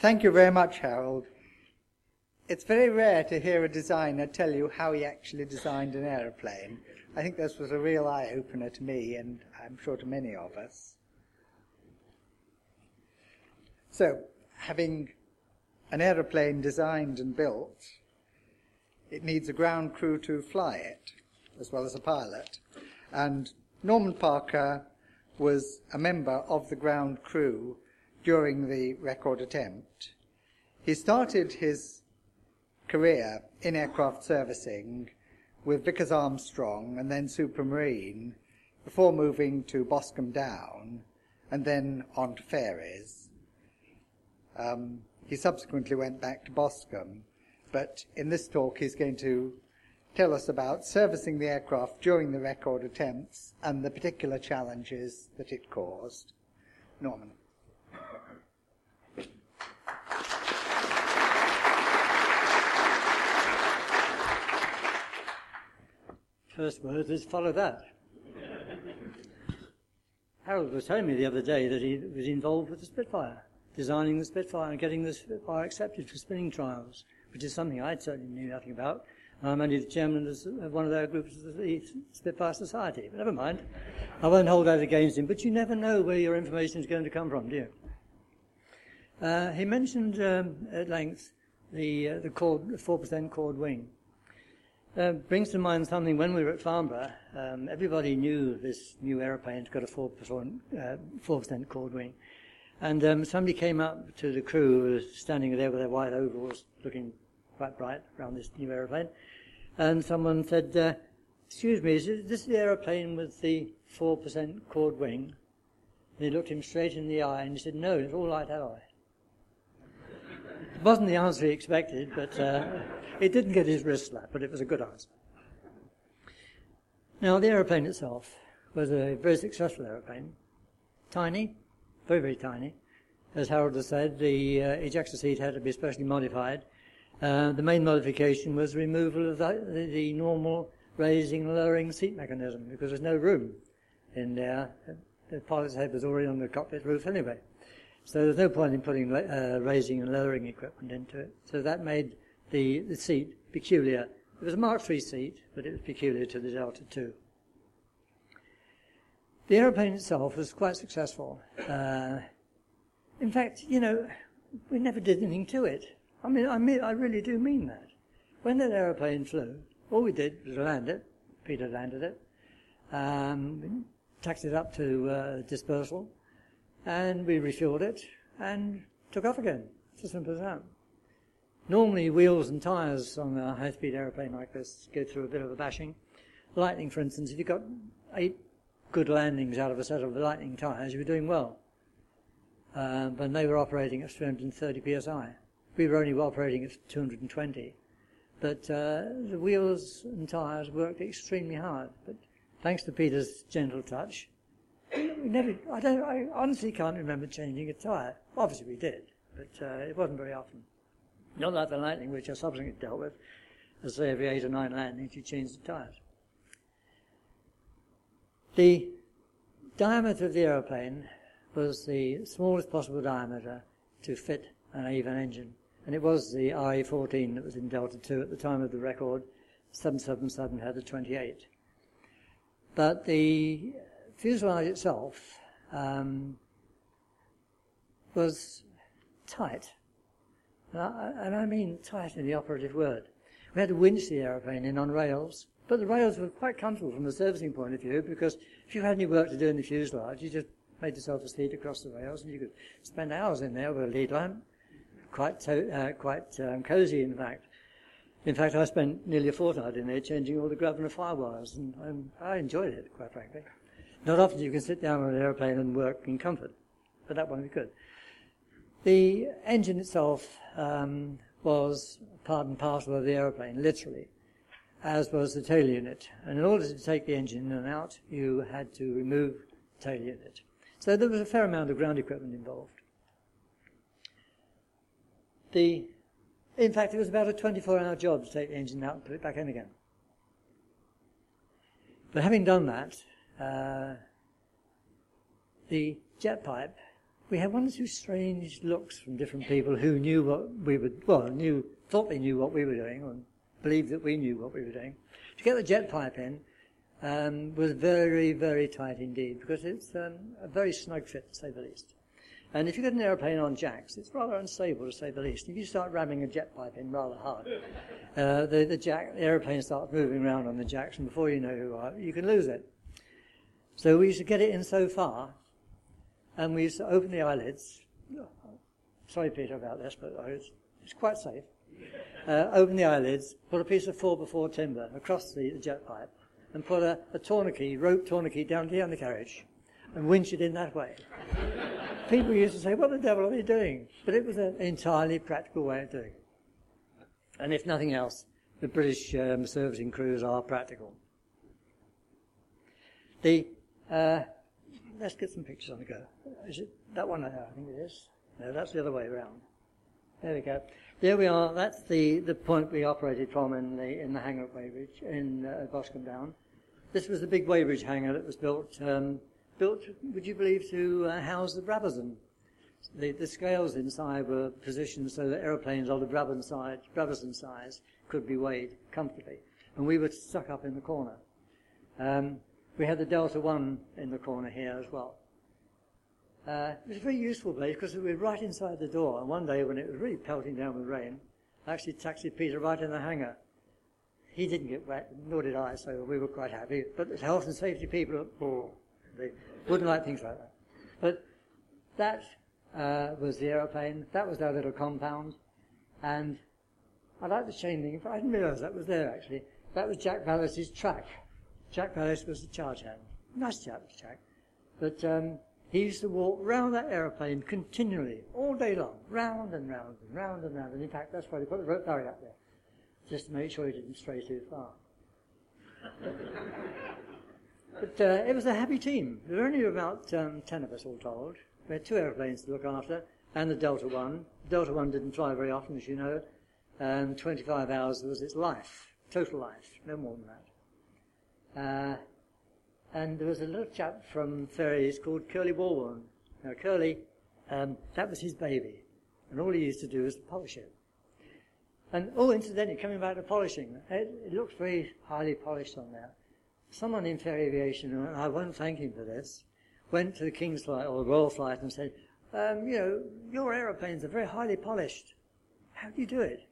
Thank you very much, Harold. It's very rare to hear a designer tell you how he actually designed an aeroplane. I think this was a real eye opener to me, and I'm sure to many of us. So, having an aeroplane designed and built, it needs a ground crew to fly it, as well as a pilot. And Norman Parker was a member of the ground crew during the record attempt. He started his career in aircraft servicing with Vickers Armstrong and then Supermarine before moving to Boscombe Down and then on to Fairey's. Um, he subsequently went back to Boscombe, but in this talk he's going to tell us about servicing the aircraft during the record attempts and the particular challenges that it caused. Norman.
First word is follow that. Harold was telling me the other day that he was involved with the Spitfire, designing the Spitfire and getting the Spitfire accepted for spinning trials, which is something I certainly knew nothing about. I'm only the chairman of one of their groups the Spitfire Society. But never mind. I won't hold that against him. But you never know where your information is going to come from, do you? Uh, he mentioned um, at length the uh, the chord, 4% chord wing. Uh, brings to mind something when we were at Farnborough, um, everybody knew this new aeroplane had got a 4%, uh, 4% chord wing. And um, somebody came up to the crew who was standing there with their white overalls looking quite bright around this new aeroplane. And someone said, uh, Excuse me, is this the aeroplane with the 4% chord wing? And he looked him straight in the eye and he said, No, it's all light alloy. It wasn't the answer he expected, but. Uh, it didn't get his wrist slapped, but it was a good answer. Now, the aeroplane itself was a very successful aeroplane. Tiny, very, very tiny. as Harold has said, the uh, ejector seat had to be specially modified. Uh, the main modification was removal of the, the, the, normal raising and lowering seat mechanism because there's no room in there. The pilot's head was already on the cockpit roof anyway. So there's no point in putting uh, raising and lowering equipment into it. So that made the, the seat peculiar. It was a Mark III seat, but it was peculiar to the Delta II. The aeroplane itself was quite successful. Uh, in fact, you know, we never did anything to it. I mean, I mean, I really do mean that. When that aeroplane flew, all we did was land it. Peter landed it, um, taxied it up to uh, dispersal, and we refueled it and took off again. It's as simple as that. Normally, wheels and tyres on a high-speed aeroplane like this go through a bit of a bashing. Lightning, for instance, if you've got eight good landings out of a set of lightning tyres, you were doing well. Uh, but they were operating at 330 psi. We were only operating at 220. But uh, the wheels and tyres worked extremely hard. But thanks to Peter's gentle touch, we never. I don't. I honestly can't remember changing a tyre. Obviously, we did, but uh, it wasn't very often. Not like the Lightning, which I subsequently dealt with. As say every eight or nine landings, you change the tyres. The diameter of the aeroplane was the smallest possible diameter to fit an Avon engine. And it was the RA14 that was in Delta 2 at the time of the record. 777 had the 28. But the fuselage itself um, was tight. And I, and mean tight in the operative word. We had to winch the aeroplane in on rails but the rails were quite comfortable from a servicing point of view because if you had any work to do in the fuselage, you just made yourself a seat across the rails and you could spend hours in there with a lead lamp. Quite, to, uh, quite um, cosy, in fact. In fact, I spent nearly a fortnight in there changing all the Graviner firewires, and um, I enjoyed it, quite frankly. Not often you can sit down on an aeroplane and work in comfort, but that one we could. The engine itself um, was part and parcel of the aeroplane, literally as was the tail unit. And in order to take the engine in and out, you had to remove the tail unit. So there was a fair amount of ground equipment involved. The, in fact, it was about a 24-hour job to take the engine out and put it back in again. But having done that, uh, the jet pipe, we had one or two strange looks from different people who knew what we were, well, knew, thought they knew what we were doing, and believed that we knew what we were doing. To get the jet pipe in um, was very, very tight indeed because it's um, a very snug fit, to say the least. And if you get an aeroplane on jacks, it's rather unstable, to say the least. If you start ramming a jet pipe in rather hard, uh, the, the, jack, the aeroplane starts moving around on the jacks, and before you know who you are, you can lose it. So we used to get it in so far, and we used to open the eyelids. Sorry, Peter, about this, but it's, it's quite safe uh, open the eyelids, put a piece of 4x4 timber across the, the jet pipe, and put a, a tourniquet, rope tourniquet down the undercarriage, and winch it in that way. People used to say, what the devil are they doing? But it was an entirely practical way of doing it. And if nothing else, the British um, servicing crews are practical. The, uh, let's get some pictures on the go. Is it that one? I think it is. No, that's the other way around. There we go. There we are. That's the, the point we operated from in the in the hangar at Weybridge in uh, Boscombe Down. This was the big Weybridge hangar that was built um, built. Would you believe to uh, house the Brabazon? The, the scales inside were positioned so that aeroplanes of the Brabazon size, Brabazon size could be weighed comfortably, and we were stuck up in the corner. Um, we had the Delta One in the corner here as well. Uh, it was a very useful place because we were right inside the door. And one day when it was really pelting down with rain, I actually taxied Peter right in the hangar. He didn't get wet, nor did I, so we were quite happy. But the health and safety people, oh, they wouldn't like things like that. But that uh, was the aeroplane. That was our little compound. And I like the chain link. I didn't realise that was there actually. That was Jack Ballas's track. Jack Ballas was the charge hand. Nice chap, Jack. But um, he used to walk round that aeroplane continually, all day long, round and round and round and round. And in fact, that's why they put the rope barrier up there, just to make sure he didn't stray too far. but uh, it was a happy team. There were only about um, ten of us all told. We had two aeroplanes to look after, and the Delta One. The Delta One didn't fly very often, as you know, and 25 hours was its life, total life, no more than that. Uh, and there was a little chap from Faireys called Curly Warburn. Now, Curly, um, that was his baby, and all he used to do was polish it. And, oh, incidentally, coming back to polishing, it, it looks very highly polished on there. Someone in Fairey Aviation, and I won't thank him for this, went to the King's Flight or the Royal Flight and said, um, you know, your aeroplanes are very highly polished. How do you do it?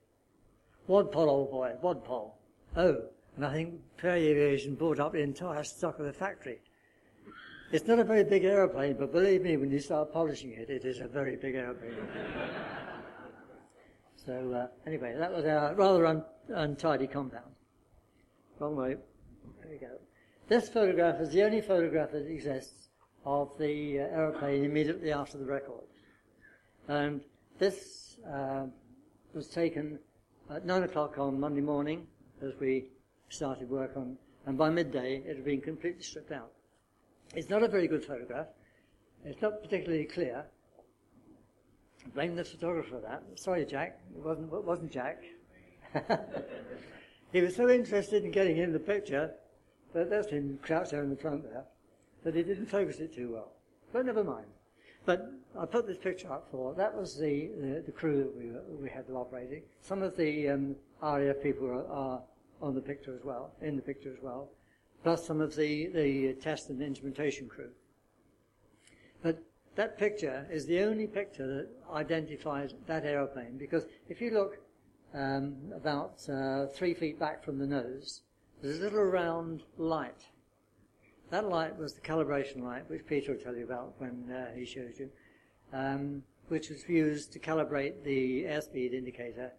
Wadpole, old boy, Wadpole. Oh, and I think Fairey Aviation bought up the entire stock of the factory. It's not a very big aeroplane, but believe me, when you start polishing it, it is a very big aeroplane. so, uh, anyway, that was our rather un- untidy compound. Wrong way. There we go. This photograph is the only photograph that exists of the uh, aeroplane immediately after the record. And this uh, was taken at 9 o'clock on Monday morning as we started work on, and by midday it had been completely stripped out. It's not a very good photograph. It's not particularly clear. Blame the photographer for that. Sorry, Jack. It wasn't, it wasn't Jack. he was so interested in getting in the picture, but that's him crouched there in the front there, that he didn't focus it too well. But never mind. But I put this picture up for, that was the, the, the crew that we, we had operating. Some of the um, RAF people are, are on the picture as well, in the picture as well, plus some of the, the test and instrumentation crew. But that picture is the only picture that identifies that aeroplane because if you look um, about uh, three feet back from the nose, there's a little round light. That light was the calibration light, which Peter will tell you about when uh, he shows you, um, which was used to calibrate the airspeed indicator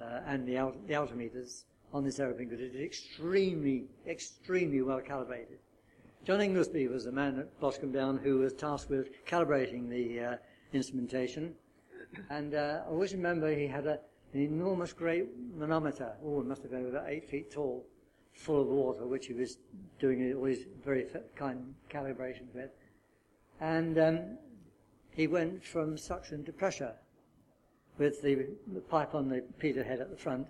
uh, and the, alt- the altimeters on this aeroplane because it is extremely, extremely well calibrated. John Inglesby was the man at Boscombe Down who was tasked with calibrating the uh, instrumentation. And uh, I always remember he had a, an enormous great manometer, oh, it must have been about eight feet tall, full of water, which he was doing all his very kind calibrations with. And um, he went from suction to pressure with the, the pipe on the pitot head at the front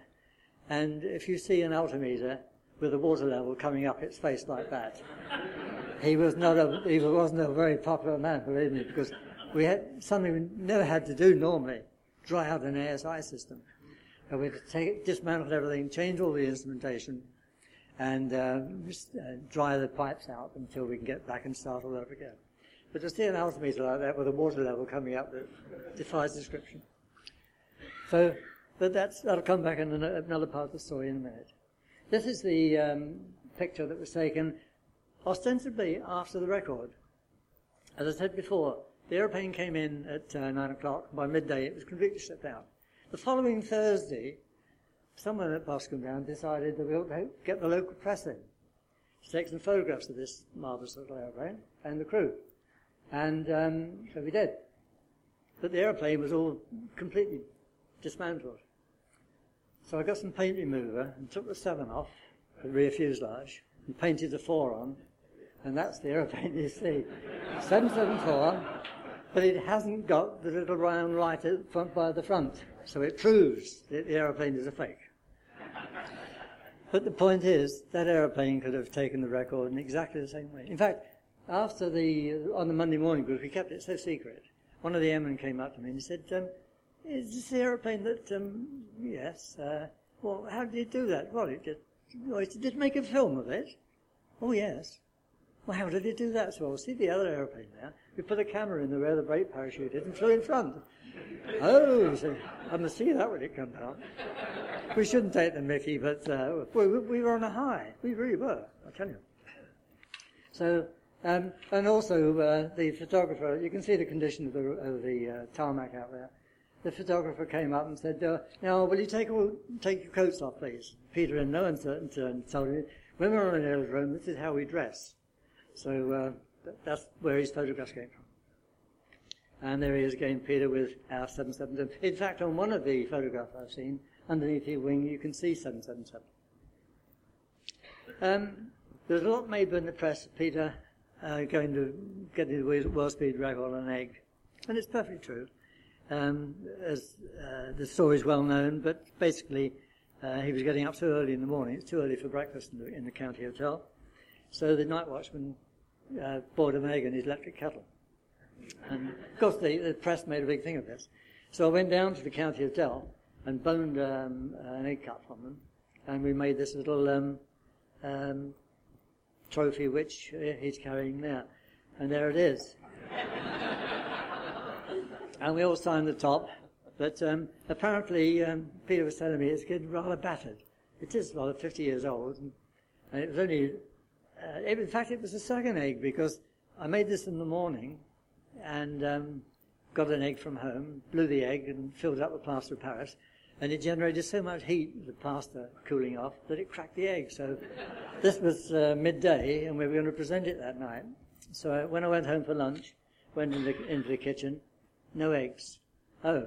and if you see an altimeter with a water level coming up its face like that, he was not a, he wasn't a very popular man, believe me, because we had something we never had to do normally, dry out an ASI system. And we had to take, dismantle everything, change all the instrumentation, and just, uh, dry the pipes out until we can get back and start all over again. But to see an altimeter like that with a water level coming up that defies description. So but that's, that'll come back in another part of the story in a minute. This is the um, picture that was taken ostensibly after the record. As I said before, the aeroplane came in at uh, 9 o'clock. By midday, it was completely shut down. The following Thursday, someone at Boscombe Down decided that we ought to get the local press in to take some photographs of this marvellous little aeroplane and the crew. And um, so we did. But the aeroplane was all completely dismantled. So I got some paint remover and took the seven off, the rear fuselage, and painted the four on, and that's the aeroplane you see. 774, but it hasn't got the little round light at the front by the front, so it proves that the aeroplane is a fake. But the point is, that aeroplane could have taken the record in exactly the same way. In fact, after the, on the Monday morning, because we kept it so secret, one of the airmen came up to me and he said, um, is this the aeroplane that, um, yes, uh, well, how did it do that? Well, it just, well, it did make a film of it. Oh, yes. Well, how did it do that? So, well, see the other aeroplane there? We put a camera in the where the brake parachute and flew in front. oh, so I must see that when it comes out. We shouldn't take the Mickey, but uh, we, we were on a high. We really were, I tell you. So, um, and also uh, the photographer, you can see the condition of the, of the uh, tarmac out there the photographer came up and said, uh, now, will you take, all, take your coats off, please? Peter, in no uncertain terms, told me, when we're on an aerodrome, this is how we dress. So uh, that's where his photographs came from. And there he is again, Peter, with our 777. In fact, on one of the photographs I've seen, underneath his wing, you can see 777. Um, there's a lot made in the press, Peter, uh, going to get the world speed record on an egg. And it's perfectly true. Um, as uh, the story is well known, but basically uh, he was getting up so early in the morning, it's too early for breakfast in the, in the county hotel. So the night watchman uh, boiled an egg in his electric kettle. And of course the, the, press made a big thing of this. So I went down to the county hotel and boned um, an egg cup from them, and we made this little um, um trophy which uh, he's carrying there. And there it is. And we all signed the top. But um, apparently, um, Peter was telling me it's getting rather battered. It is rather 50 years old. And, it was only, uh, it, in fact, it was a second egg because I made this in the morning and um, got an egg from home, blew the egg and filled it up with plaster of Paris. And it generated so much heat, the plaster cooling off, that it cracked the egg. So this was uh, midday, and we were going to present it that night. So I, when I went home for lunch, went the, into the kitchen, no eggs. Oh.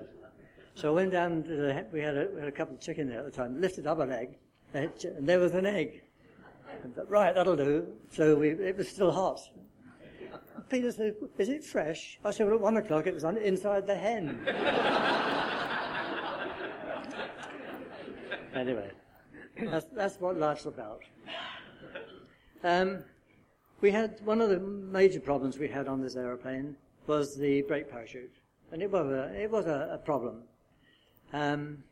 So I went down to the, we had a, we had a couple of chicken there at the time, lifted up an egg, and there was an egg. Thought, right, that'll do. So we, it was still hot. Peter said, is it fresh? I said, well, at one o'clock it was on, inside the hen. anyway, that's, that's what life's about. Um, we had one of the major problems we had on this aeroplane was the brake parachute, and it was a, it was a, a problem. Um,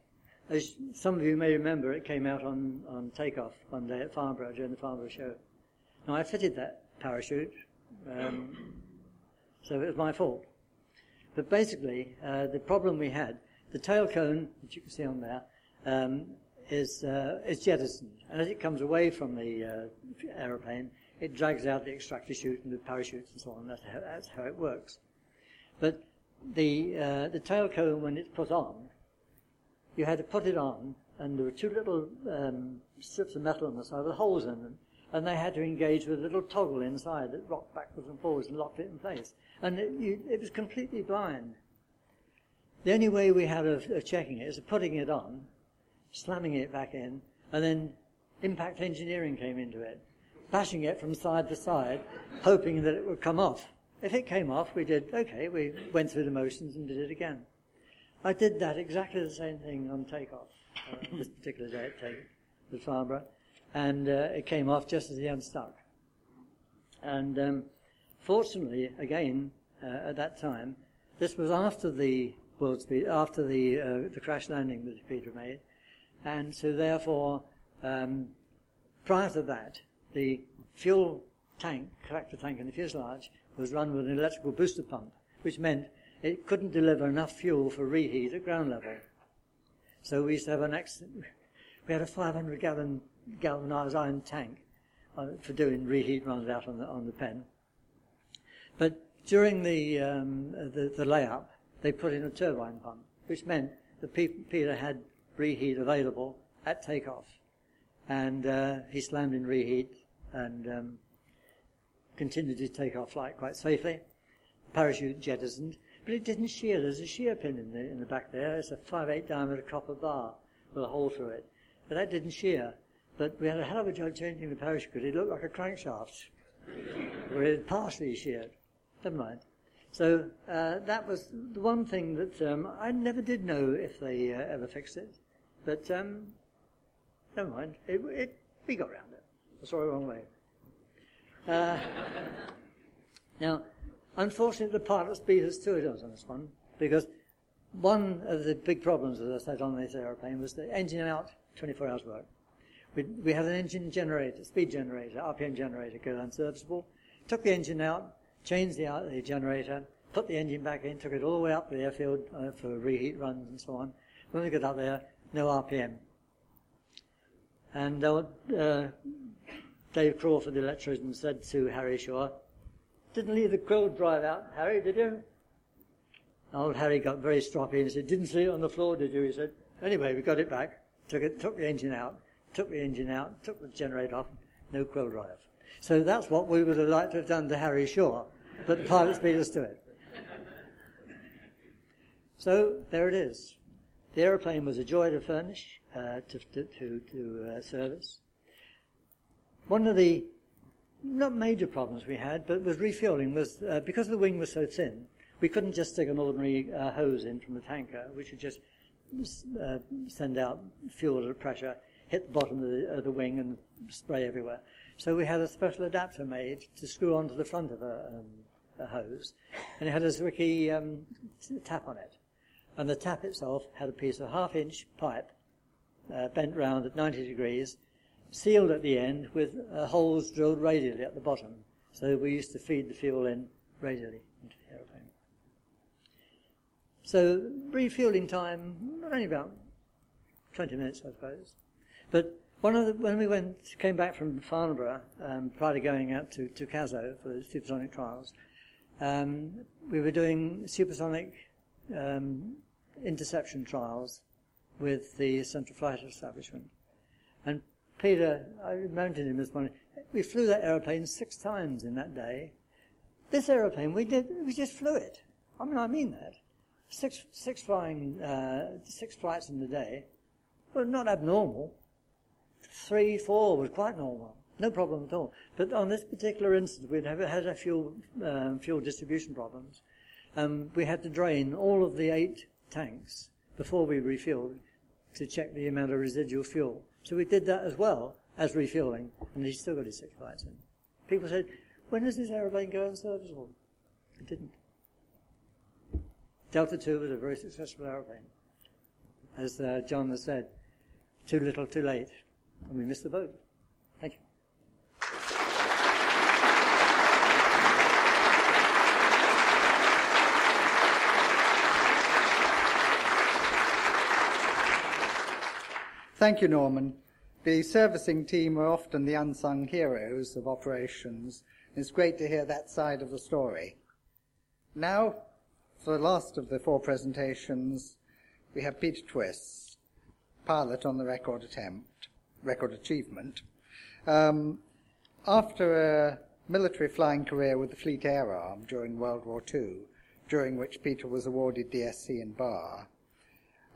as some of you may remember, it came out on, on takeoff one day at Farnborough during the Farnborough show. Now I fitted that parachute, um, so it was my fault. But basically, uh, the problem we had, the tail cone, which you can see on there, um, is, uh, is jettisoned. And as it comes away from the uh, aeroplane, it drags out the extractor chute and the parachutes and so on. That's how, that's how it works. But the, uh, the tail cone, when it's put on, you had to put it on, and there were two little um, strips of metal on the side with holes in them, and they had to engage with a little toggle inside that rocked backwards and forwards and locked it in place. And it, you, it was completely blind. The only way we had of, of checking it is putting it on, slamming it back in, and then impact engineering came into it, bashing it from side to side, hoping that it would come off. If it came off, we did, okay, we went through the motions and did it again. I did that exactly the same thing on takeoff, uh, this particular day at take the Farnborough, and uh, it came off just as the unstuck. And um, fortunately, again, uh, at that time, this was after the world speed, after the uh, the crash landing that Peter made, and so therefore, um, prior to that, the fuel tank, collector tank in the fuselage, was run with an electrical booster pump, which meant it couldn't deliver enough fuel for reheat at ground level. So we used to have an ex- we had a 500 gallon galvanized iron tank uh, for doing reheat runs out on the on the pen. But during the, um, the the layup, they put in a turbine pump, which meant that Peter had reheat available at takeoff. And uh, he slammed in reheat and um, continued to take takeoff flight quite safely. Parachute jettisoned, but it didn't shear. There's a shear pin in the, in the back there. It's a 5-8 diameter copper bar with a hole through it. But that didn't shear. But we had a hell of a job changing the parachute because it looked like a crankshaft. where it partially sheared. Never mind. So uh, that was the one thing that um, I never did know if they uh, ever fixed it. But um, never mind. It, it, we got around it. I saw it the wrong way. Uh, now, unfortunately, the pilots beat us to it on this one because one of the big problems, as I said, on this aeroplane was the engine out, 24 hours work. We, we had an engine generator, speed generator, RPM generator, go unserviceable. Took the engine out, changed the, the generator, put the engine back in, took it all the way up to the airfield uh, for reheat runs and so on. When we got up there, no RPM. And uh, uh, Dave Crawford, the electrician, said to Harry Shaw, didn't leave the quill drive out, Harry, did you? Old Harry got very stroppy and said, didn't see it on the floor, did you? He said, anyway, we got it back, took it, took the engine out, took the engine out, took the generator off, no quill drive. So that's what we would have liked to have done to Harry Shaw, but the pilots beat us to it. So there it is. The aeroplane was a joy to furnish, uh, to, to, to, uh, service. One of the not major problems we had, but was refueling was uh, because the wing was so thin. We couldn't just stick an ordinary uh, hose in from the tanker. We should just uh, send out fuel at a pressure, hit the bottom of the, of the, wing, and spray everywhere. So we had a special adapter made to screw onto the front of a, um, a hose, and it had a Zwicky um, tap on it. And the tap itself had a piece of half-inch pipe uh, bent round at 90 degrees, sealed at the end with uh, holes drilled radially at the bottom. So we used to feed the fuel in radially into the aeroplane. So refueling time, only about 20 minutes, I suppose. But one of the, when we went, came back from Farnborough, um, prior to going out to, to Cazaux for the supersonic trials, um, we were doing supersonic um, interception trials with the Central Flight Establishment. And Peter, I reminded him this morning, we flew that aeroplane six times in that day. This aeroplane, we did, we just flew it. I mean, I mean that. Six, six flying, uh, six flights in the day, well, not abnormal. Three, four was quite normal. No problem at all. But on this particular instance, we'd have had a fuel, um, fuel distribution problems. Um, we had to drain all of the eight tanks before we refueled to check the amount of residual fuel. So we did that as well as refueling, and he still got his six flights in. People said, when does this aeroplane go in service? Well, it didn't. Delta II was a very successful aeroplane. As uh, John has said, too little, too late, and we missed the boat. Thank you.
Thank you, Norman. The servicing team are often the unsung heroes of operations. It's great to hear that side of the story. Now, for the last of the four presentations, we have Peter Twiss, pilot on the record attempt, record achievement. Um, after a military flying career with the Fleet Air Arm during World War II, during which Peter was awarded DSC in Bar,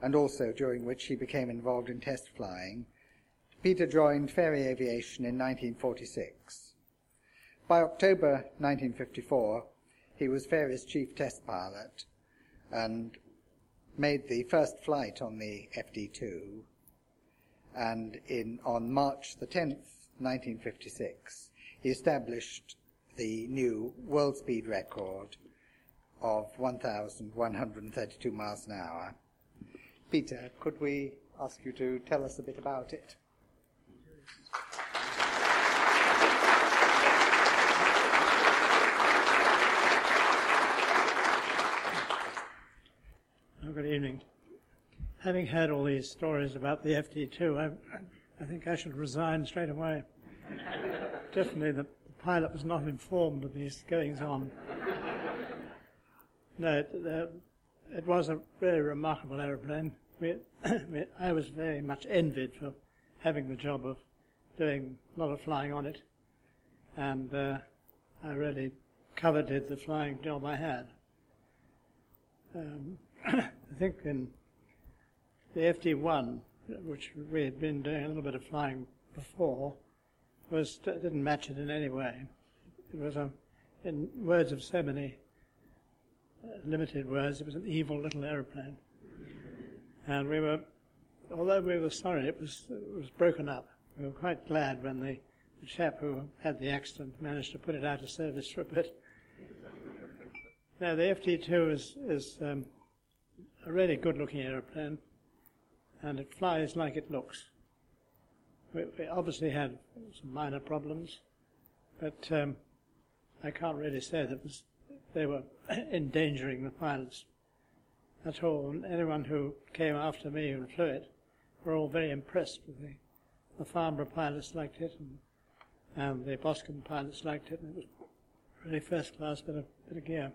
and also during which he became involved in test flying, Peter joined Fairey Aviation in 1946. By October 1954, he was Fairey's chief test pilot and made the first flight on the FD2. And in, on March the 10th, 1956, he established the new world speed record of 1,132 miles an hour. Peter, could we ask you to tell us a bit about it?
Oh, good evening. Having heard all these stories about the FD2, I, I think I should resign straight away. Definitely the pilot was not informed of these goings on. No, it, it was a very remarkable aeroplane. We, we, I was very much envied for having the job of doing a lot of flying on it, and uh, I really coveted the flying job I had. Um, I think in the FD1, which we had been doing a little bit of flying before, was didn't match it in any way. It was a, in words of so many limited words, it was an evil little aeroplane. And we were, although we were sorry, it was, it was broken up. We were quite glad when the, the chap who had the accident managed to put it out of service for a bit. Now, the FD2 is, is um, a really good looking aeroplane, and it flies like it looks. We, we obviously had some minor problems, but um, I can't really say that it was they were endangering the pilots at all. And anyone who came after me and flew it were all very impressed with the, the Farnborough pilots liked it, and, and the Boscombe pilots liked it, and it was really first class bit of, bit of gear.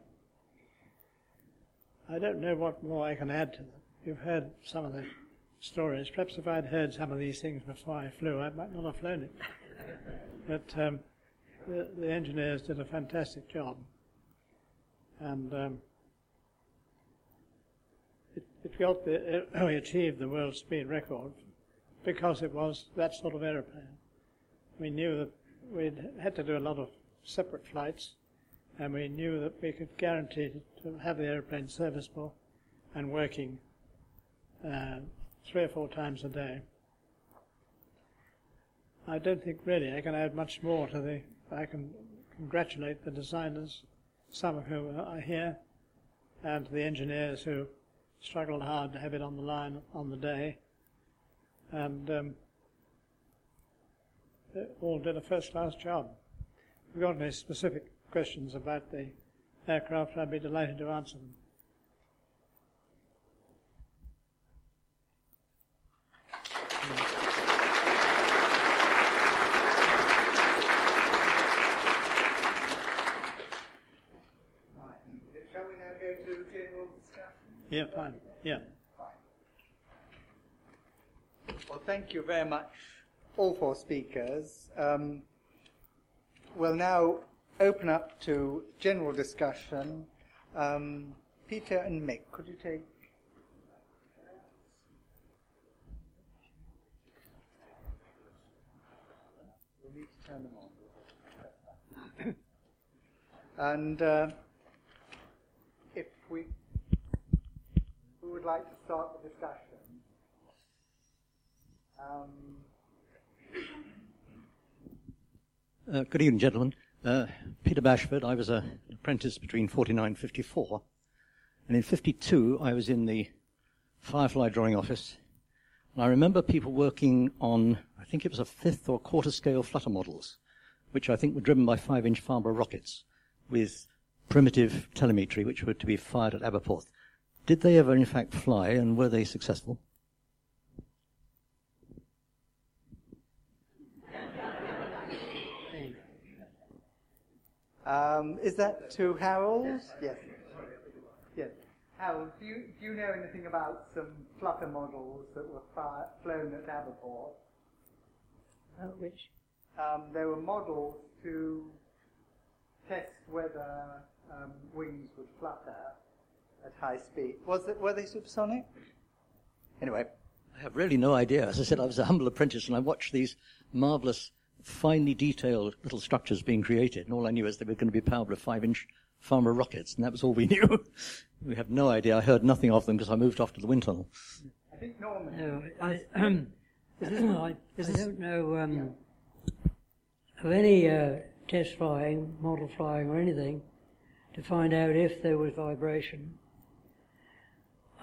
I don't know what more I can add to them. You've heard some of the stories. Perhaps if I'd heard some of these things before I flew, I might not have flown it. but um, the, the engineers did a fantastic job and um, it, it got the, it, achieved the world speed record because it was that sort of aeroplane. We knew that we'd had to do a lot of separate flights and we knew that we could guarantee to have the aeroplane serviceable and working uh, three or four times a day. I don't think really I can add much more to the. I can congratulate the designers, some of whom are here, and the engineers who struggled hard to have it on the line on the day, and um, all did a first-class job. If you've got any specific questions about the aircraft, I'd be delighted to answer them.
Shall we now go to general discussion?
Yeah, fine. Yeah.
Well, thank you very much, all four speakers. Um, we'll now open up to general discussion. Um, Peter and Mick, could you take? And uh, if we, who would like to start the discussion? Um,
Uh, good evening, gentlemen. Uh, Peter Bashford. I was an apprentice between 49 and 54. And in 52, I was in the Firefly drawing office. And I remember people working on, I think it was a fifth or quarter scale flutter models, which I think were driven by 5 inch Farnborough rockets with primitive telemetry, which were to be fired at Aberporth. Did they ever, in fact, fly, and were they successful?
Um, is that to Harold? Yes. Yes. Harold, do you, do you know anything about some flutter models that were fi- flown at Aberporth?
Uh, which?
Um, they were models to test whether um, wings would flutter at high speed. Was it, were they supersonic? Anyway,
I have really no idea. As I said, I was a humble apprentice and I watched these marvelous, finely detailed little structures being created. And all I knew is they were going to be powered with five inch farmer rockets. And that was all we knew. we have no idea. I heard nothing of them because I moved off to the wind tunnel.
I think Norman.
No, I, um, I, I don't know um, of any uh, test flying, model flying, or anything to find out if there was vibration.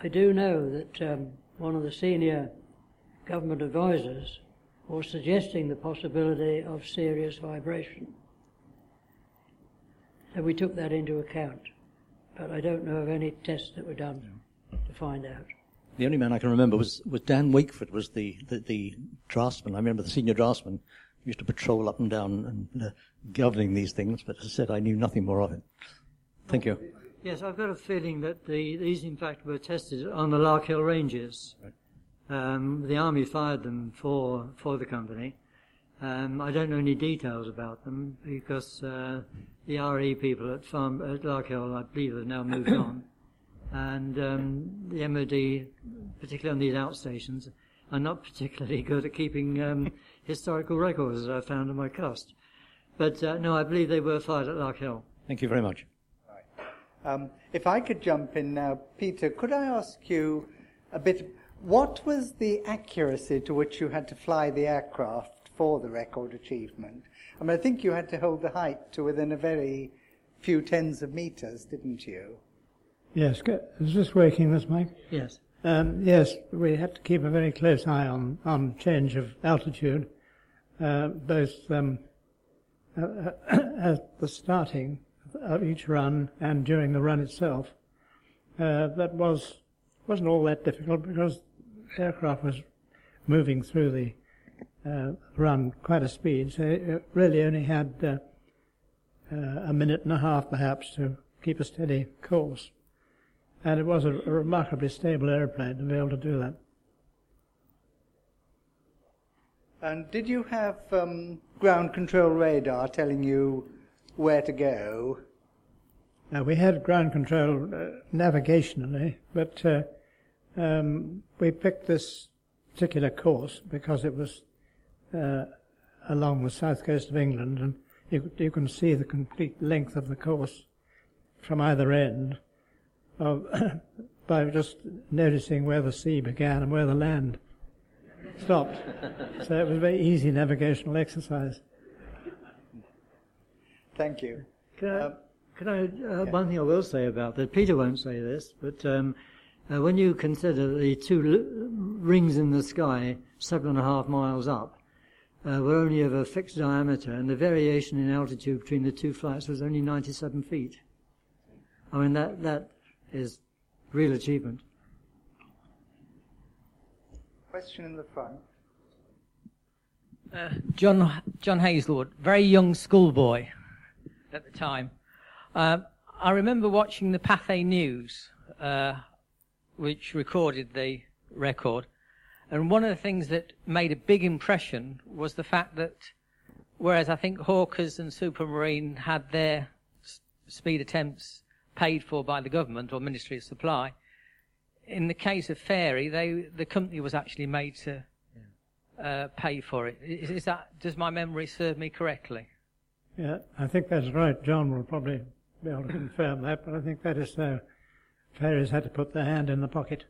I do know that um, one of the senior government advisors was suggesting the possibility of serious vibration. So we took that into account, but I don't know of any tests that were done to find out.
The only man I can remember was, was Dan Wakeford, was the, the, the draftsman. I remember the senior draftsman used to patrol up and down and uh, governing these things, but as I said, I knew nothing more of it. Thank you.
Yes, I've got a feeling that the, these, in fact, were tested on the Larkhill Ranges. Um, the army fired them for for the company. Um, I don't know any details about them because uh, the RE people at Farm at Larkhill, I believe, have now moved on, and um, the MOD, particularly on these outstations, are not particularly good at keeping um, historical records, as I found in my cast. But uh, no, I believe they were fired at Larkhill.
Thank you very much.
Um, if I could jump in now, Peter, could I ask you a bit? What was the accuracy to which you had to fly the aircraft for the record achievement? I mean, I think you had to hold the height to within a very few tens of meters, didn't you?
Yes. go- Is this working, this mic?
Yes.
Um, yes, we had to keep a very close eye on, on change of altitude, uh, both um, uh, at the starting of each run and during the run itself. Uh, that was wasn't all that difficult because the aircraft was moving through the uh, run quite a speed, so it really only had uh, uh, a minute and a half perhaps to keep a steady course. And it was a, a remarkably stable airplane to be able to do that.
And did you have um, ground control radar telling you where to go?
Now, we had ground control uh, navigationally, but uh, um, we picked this particular course because it was uh, along the south coast of England, and you, you can see the complete length of the course from either end of, by just noticing where the sea began and where the land stopped. so it was a very easy navigational exercise.
Thank you.
Can I,
Um,
can I uh, one thing I will say about that, Peter won't say this, but um, uh, when you consider the two l- rings in the sky, seven and a half miles up, uh, were only of a fixed diameter, and the variation in altitude between the two flights was only 97 feet. I mean, that, that is real achievement.
Question in the front.
Uh, John John Hazelwood, very young schoolboy at the time. Uh, I remember watching the Pathé News, uh, which recorded the record, and one of the things that made a big impression was the fact that, whereas I think Hawkers and Supermarine had their s- speed attempts paid for by the government or Ministry of Supply, in the case of Fairey, they the company was actually made to uh, pay for it. Is, is that does my memory serve me correctly?
Yeah, I think that's right. John will probably be able to confirm that, but I think that is so. Faireys had to put their hand in the pocket.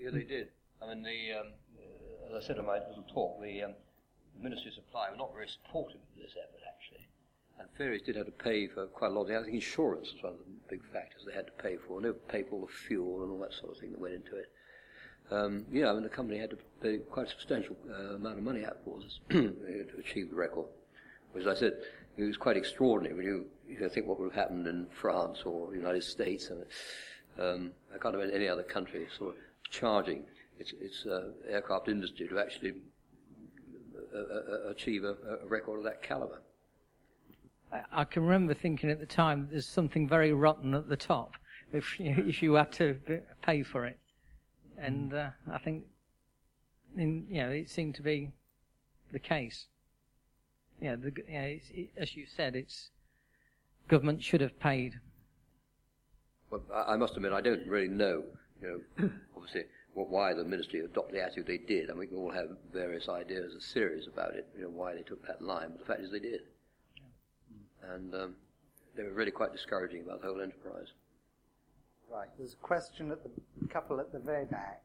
Yeah, they did. I mean, the, um, uh, as I said in my little talk, the um, Ministry of Supply were not very supportive of this effort, actually. And Faireys did have to pay for quite a lot. Of the, I think insurance was one of the big factors they had to pay for. And they would pay for all the fuel and all that sort of thing that went into it. Um, yeah, I mean, the company had to pay quite a substantial uh, amount of money out for this to achieve the record. As I said, it was quite extraordinary when you, you think what would have happened in France or the United States. And, um, I can't imagine any other country sort of charging its, its uh, aircraft industry to actually uh, uh, achieve a, a record of that caliber.
I, I can remember thinking at the time there's something very rotten at the top if you, if you had to pay for it, and uh, I think in, you know it seemed to be the case. Yeah, the, g- you know, it's, it, as you said, it's government should have paid.
Well, I, I must admit, I don't really know, you know, obviously, what, why the ministry adopted the attitude they did. I mean, we can all have various ideas and theories about it, you know, why they took that line, but the fact is they did. And um, they were really quite discouraging about the whole enterprise.
Right, there's a question at the couple at the very back.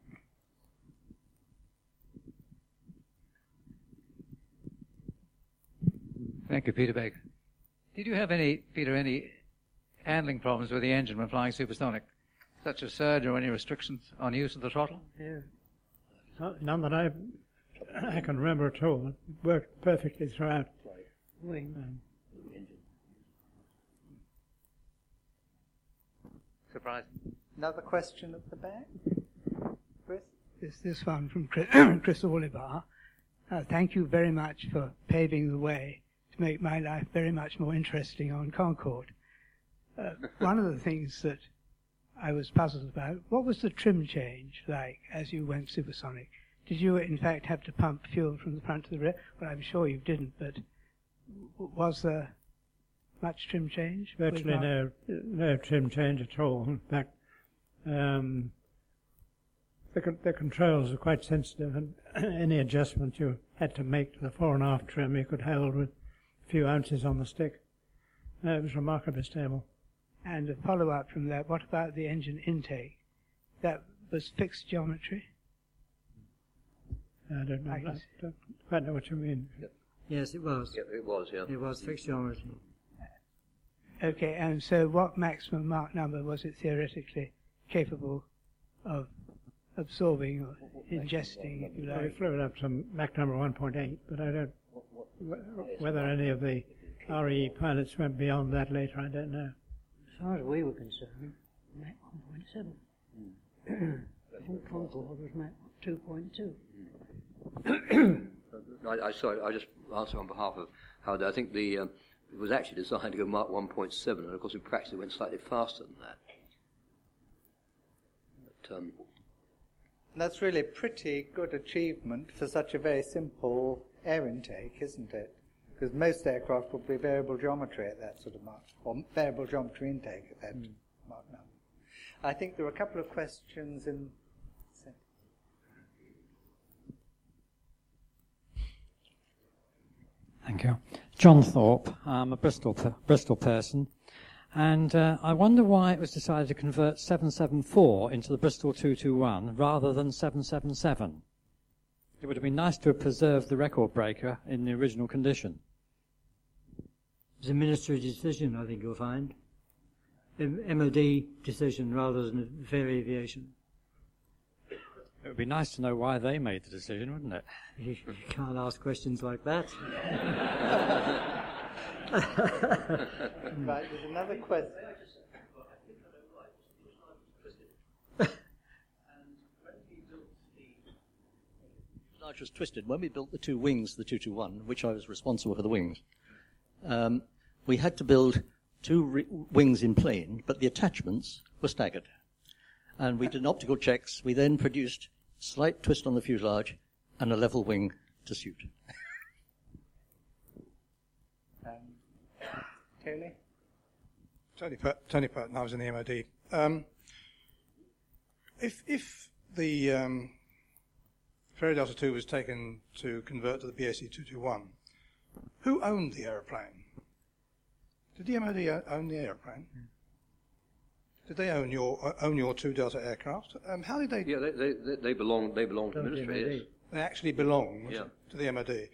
Thank you, Peter Baker. Did you have any, Peter, any handling problems with the engine when flying supersonic, such as surge or any restrictions on use of the throttle?
Yeah. None that I, I can remember at all. It worked perfectly throughout. Um,
Surprising.
Another question at the back. Chris?
This, this one from Chris, Chris Oliver. Uh, thank you very much for paving the way to make my life very much more interesting on Concorde. Uh, one of the things that I was puzzled about, what was the trim change like as you went supersonic? Did you in fact have to pump fuel from the front to the rear? Well, I'm sure you didn't, but was there much trim change?
Virtually no, no trim change at all. In fact, um, the, con- the controls are quite sensitive, and any adjustment you had to make to the fore and aft trim, you could hold with few ounces on the stick. Uh, it was remarkably stable.
And a follow up from that, what about the engine intake? That was fixed geometry?
I don't know.
I
I don't quite know what you mean.
Yes, it was.
Yeah, it was, yeah.
It was fixed geometry.
Okay, and so what maximum Mach number was it theoretically capable of absorbing or ingesting, if you
Well, we
like?
flew it up to Mach number 1.8, but I don't. Wh- Whether any of the RE pilots went beyond that later, I don't know.
As far as we were concerned, Mach 1.7. I think Concorde was Mach 2.2.
I, I sorry, I just answer on behalf of Howard. I think the um, it was actually designed to go Mach 1.7, and of course in practice it went slightly faster than that. But, um,
That's really a pretty good achievement for such a very simple air intake, isn't it? Because most aircraft would be variable geometry at that sort of Mach, or variable geometry intake at that Mach number. I think there are a couple of questions in.
Thank you. John Thorpe. I'm a Bristol, per- Bristol person. And uh, I wonder why it was decided to convert 774 into the Bristol 221 rather than 777. It would have been nice to have preserved the record breaker in the original condition.
It's a ministry decision, I think you'll find. M- MOD decision rather than Fairey Aviation.
It would be nice to know why they made the decision, wouldn't it?
You can't ask questions like that.
right, there's another question.
Fuselage was twisted. When we built the two wings, the 221, which I was responsible for the wings, um, we had to build two re- wings in plane, but the attachments were staggered. And we did optical checks. We then produced slight twist on the fuselage and a level wing to suit.
Um, Tony?
Tony, per- Tony Purton, I was in the MOD. Um, if, if the um, Fairey Delta 2 was taken to convert to the BAC 221, who owned the aeroplane? Did the MOD own the aeroplane? Did they own your uh, own your two Delta aircraft? Um, how did they?
Yeah, they, they, they, they belong they belong to the ministry. Yes.
They actually belong
Yeah.
to the MOD.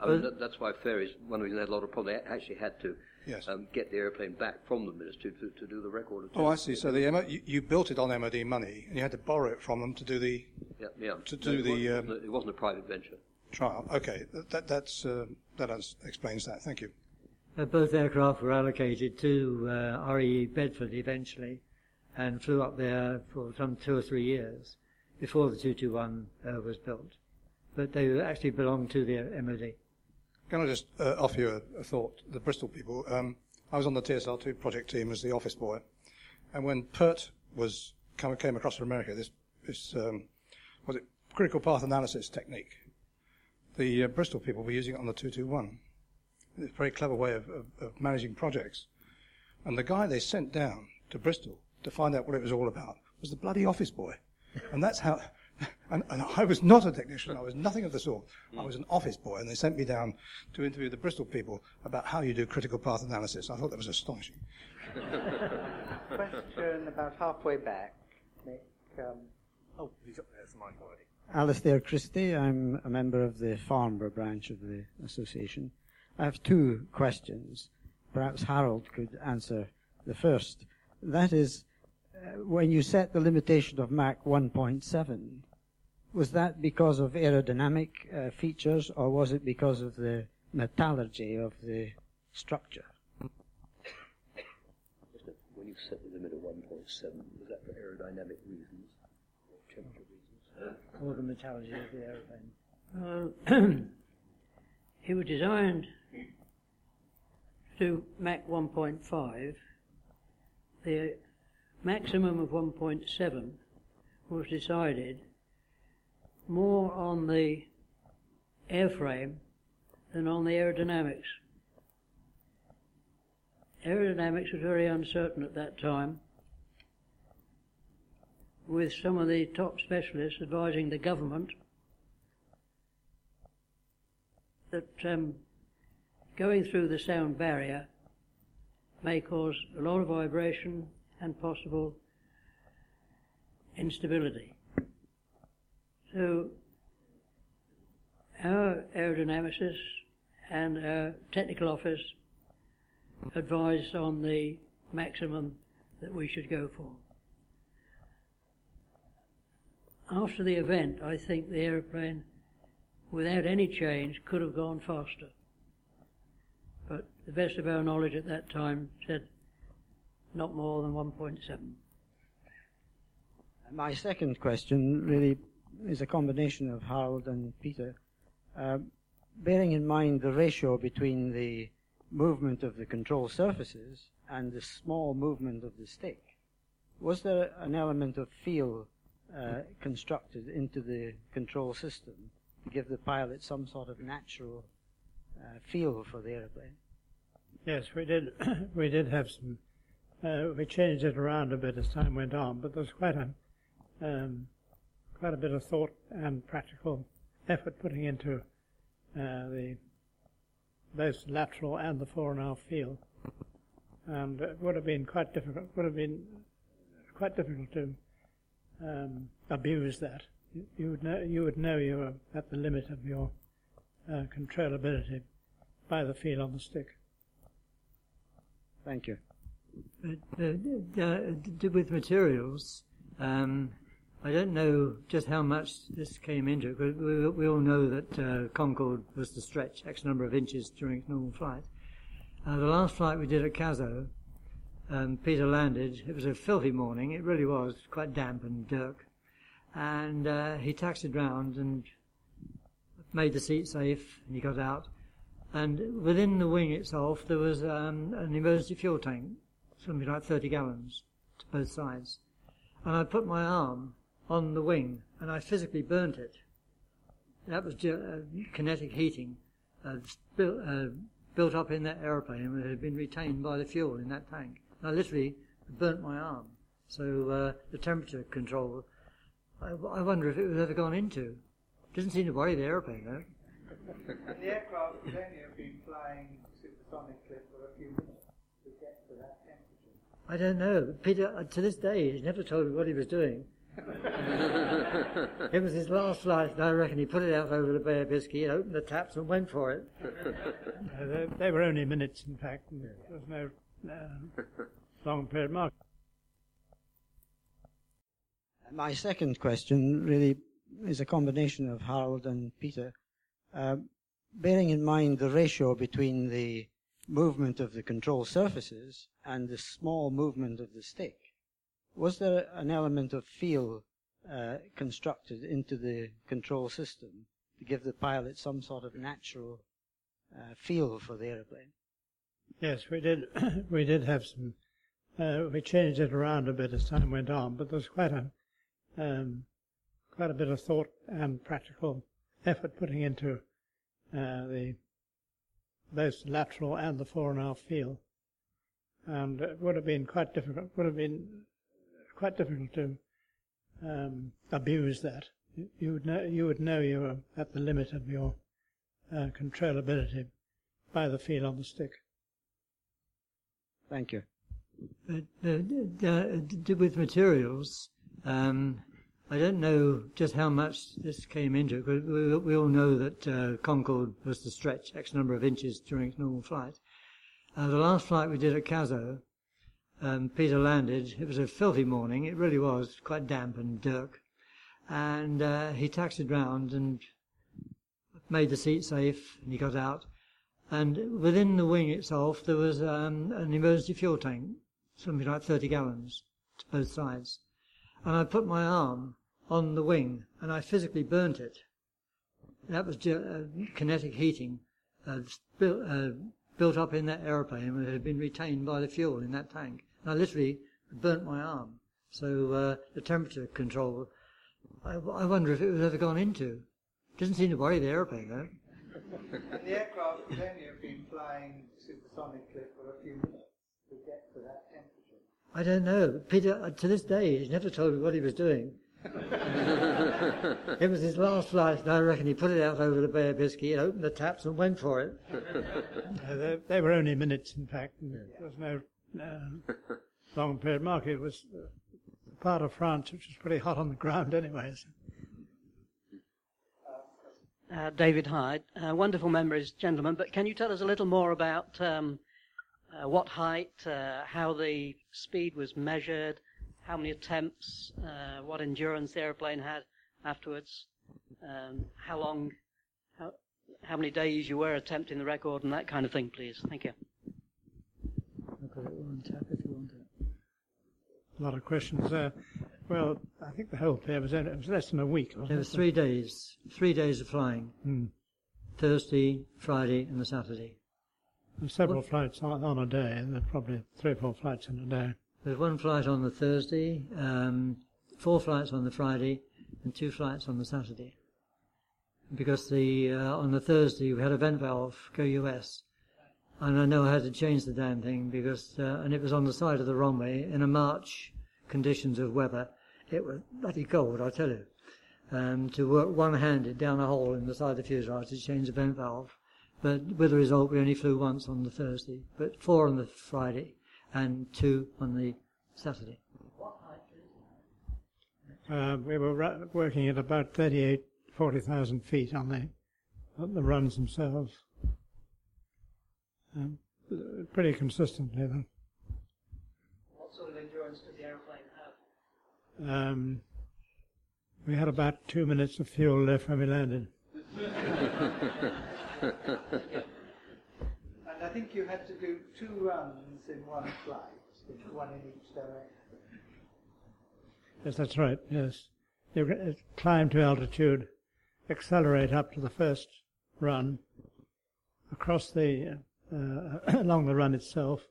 I mean, that, that's why Faireys, one of the reasons they had a lot of problems, they actually had to
Yes.
um, get the airplane back from the ministry to, to do the record. Of trial.
Oh, I see. So the MO, you, you built it on MOD money, and you had to borrow it from them to do the
Yeah, yeah.
to
No,
do
it
the
wasn't,
um,
it wasn't a private venture.
trial. Okay, that, that that's uh, that ans- explains that. Thank you.
Uh, both aircraft were allocated to uh, RE Bedford eventually and flew up there for some two or three years before the 221 uh, was built. But they actually belonged to the MOD.
Can I just uh, offer you a, a thought? The Bristol people. Um, I was on the TSR2 project team as the office boy, and when PERT was come, came across from America, this this um, was it critical path analysis technique. The uh, Bristol people were using it on the 221. It's a very clever way of, of, of managing projects. And the guy they sent down to Bristol to find out what it was all about was the bloody office boy. And that's how. And, and I was not a technician. I was nothing of the sort. I was an office boy, and they sent me down to interview the Bristol people about how you do critical path analysis. I thought that was astonishing.
Question about halfway back. Nick, um,
Oh, he's up there. It's the mic already.
Alistair Christie. I'm a member of the Farnborough branch of the association. I have two questions. Perhaps Harold could answer the first. That is, uh, when you set the limitation of Mach 1.7, was that because of aerodynamic uh, features or was it because of the metallurgy of the structure?
When you set the limit at 1.7, was that for aerodynamic reasons? Or temperature reasons?
Or the metallurgy of the aeroplane.
Uh, it was designed to Mach 1.5. The maximum of 1.7 was decided more on the airframe than on the aerodynamics. Aerodynamics was very uncertain at that time, with some of the top specialists advising the government that um, going through the sound barrier may cause a lot of vibration and possible instability. So our aerodynamicists and our technical office advised on the maximum that we should go for. After the event, I think the aeroplane, without any change, could have gone faster. But the best of our knowledge at that time said not more than 1.7.
My second question really is a combination of Harold and Peter. Uh, bearing in mind the ratio between the movement of the control surfaces and the small movement of the stick, was there an element of feel uh, constructed into the control system to give the pilot some sort of natural uh, feel for the aeroplane?
Yes, we did. we did have some. Uh, we changed it around a bit as time went on, but there's quite a um, quite a bit of thought and practical effort putting into uh, the both lateral and the fore and aft field, and it would have been quite difficult. Would have been quite difficult to um, abuse that. You, you would know you would know you were at the limit of your uh, controllability by the feel on the stick.
Thank you.
But, uh, uh, d- with materials, um, I don't know just how much this came into it, but we, we all know that uh, Concorde was to stretch X number of inches during its normal flight. Uh, the last flight we did at Cazaux, um, Peter landed. It was a filthy morning. It really was quite damp and dark. And uh, he taxied round and made the seat safe, and he got out. And within the wing itself, there was um, an emergency fuel tank, something like 30 gallons to both sides. And I put my arm on the wing, and I physically burnt it. That was uh, kinetic heating uh, built, uh, built up in that aeroplane and it had been retained by the fuel in that tank. And I literally burnt my arm. So uh, the temperature control, I, I, wonder if it was ever gone into. Doesn't seem to worry the aeroplane though.
the aircraft would only have been flying supersonically for a few minutes to get to that temperature.
I don't know. Peter, uh, to this day, he's never told me what he was doing. It was his last flight, and I reckon he put it out over the Bay of Biscay, opened the taps, and went for it.
uh, they, they, were only minutes, in fact. And there was no uh, long period mark.
My second question really is a combination of Harold and Peter. Uh, bearing in mind the ratio between the movement of the control surfaces and the small movement of the stick, was there an element of feel uh, constructed into the control system to give the pilot some sort of natural uh, feel for the airplane?
Yes, we did. we did have some. Uh, we changed it around a bit as time went on, but there's quite a um, quite a bit of thought and practical effort putting into uh, the both lateral and the fore and aft field, and it would have been quite difficult. Would have been quite difficult to um, abuse that. You would know you would know you were at the limit of your uh, controllability by the feel on the stick.
Thank you.
But, uh, uh, with materials, um, I don't know just how much this came into it, but we, we all know that uh, Concorde was to stretch X number of inches during its normal flight. Uh, the last flight we did at Cazaux, um, Peter landed. It was a filthy morning. It really was quite damp and dark. And uh, he taxied round and made the seat safe, and he got out. And within the wing itself, there was um, an emergency fuel tank, something like 30 gallons to both sides. And I put my arm on the wing, and I physically burnt it. That was uh, kinetic heating uh, built, uh, built up in that aeroplane and had been retained by the fuel in that tank. And I literally burnt my arm. So uh, the temperature control, I, I, wonder if it was ever gone into. Doesn't seem to worry the aeroplane though.
and the aircraft would only have been flying supersonically for a few minutes to get to that temperature.
I don't know. Peter, uh, to this day, he's never told me what he was doing. it was his last flight, and I reckon he put it out over the Bay of Biscay, opened the taps, and went for it.
uh, they, they, were only minutes, in fact. There was no uh, long period market. Was uh, part of France which was pretty hot on the ground, anyways.
Uh, David Hyde, uh, wonderful memories, gentlemen. But can you tell us a little more about um, uh, what height, uh, how the speed was measured, how many attempts, what endurance the aeroplane had afterwards, um, how long, how, how many days you were attempting the record, and that kind of thing, please. Thank you.
A lot of questions there. Well, I think the whole play was, it was less than a week.
It was three days. Three days of flying.
Hmm.
Thursday, Friday, and the Saturday.
And several what? flights on, on a day, and there probably three or four flights in a day.
There's one flight on the Thursday, um, four flights on the Friday, and two flights on the Saturday. Because the uh, on the Thursday we had a vent valve go US, and I know how to change the damn thing because uh, and it was on the side of the runway in a March conditions of weather. It was bloody cold, I tell you. Um, to work one-handed down a hole in the side of the fuselage to change the vent valve, But with the result, we only flew once on the Thursday, but four on the Friday and two on the Saturday.
Uh, we were ra- working at about 38, 40,000 feet on the, on the runs themselves. Um, pretty consistently, though.
What sort of endurance did the aeroplane have?
Um, we had about two minutes of fuel left when we landed.
And I think you had to do two runs in one flight, one in each direction.
Yes, that's right, yes. You uh, climb to altitude, accelerate up to the first run, across the, uh, along the run itself,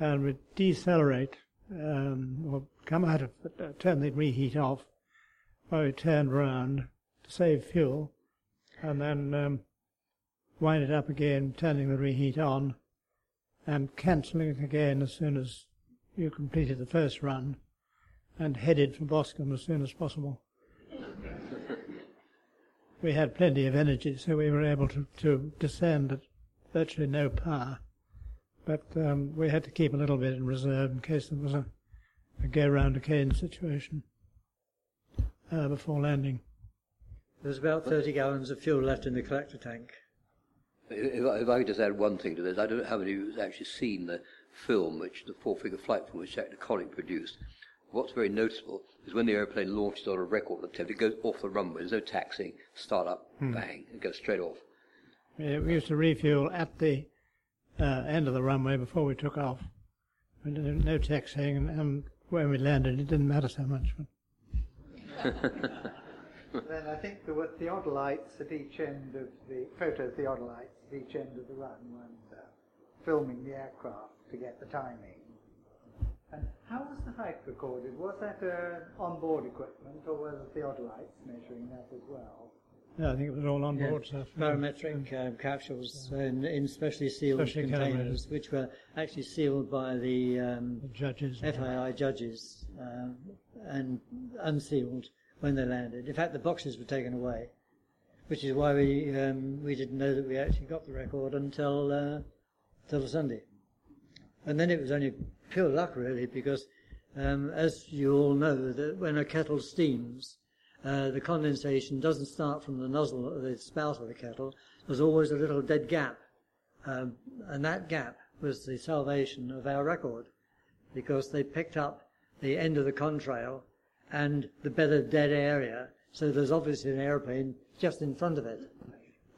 and we decelerate, um, or come out of, uh, turn the reheat off, while we turn round to save fuel, and then um, wind it up again, turning the reheat on, and cancelling it again as soon as you completed the first run, and headed for Boscombe as soon as possible. we had plenty of energy, so we were able to, to descend at virtually no power. But um, we had to keep a little bit in reserve in case there was a, a go round again situation uh, before landing.
There was about 30 gallons of fuel left in the collector tank.
If I, if I could just add one thing to this, I don't know how many of you have actually seen the film, which the four-figure flight film which Dr. Connick produced. What's very noticeable is when the aeroplane launches on a record attempt, it goes off the runway. There's no taxiing, start up,
Hmm.
bang, it goes straight off.
Yeah, we used to refuel at the uh, end of the runway before we took off. No taxiing, and, and when we landed, it didn't matter so much.
then I think there were theodolites at each end of the photo theodolites at each end of the run when uh, filming the aircraft to get the timing. And how was the height recorded? Was that uh, on-board equipment, or were the theodolites measuring that as well?
Yeah, I think it was all on
Yeah,
board stuff.
Barometric um, capsules in, in specially sealed
Specially
containers,
calibrated.
which were actually sealed by the, um,
judges.
FAI judges um, and unsealed when they landed. In fact, the boxes were taken away, which is why we um, we didn't know that we actually got the record until uh, until the Sunday. And then it was only pure luck, really, because um, as you all know, that when a kettle steams, uh, the condensation doesn't start from the nozzle, the spout of the kettle. There's always a little dead gap, um, and that gap was the salvation of our record, because they picked up the end of the contrail and the bed of dead area. So there's obviously an aeroplane just in front of it,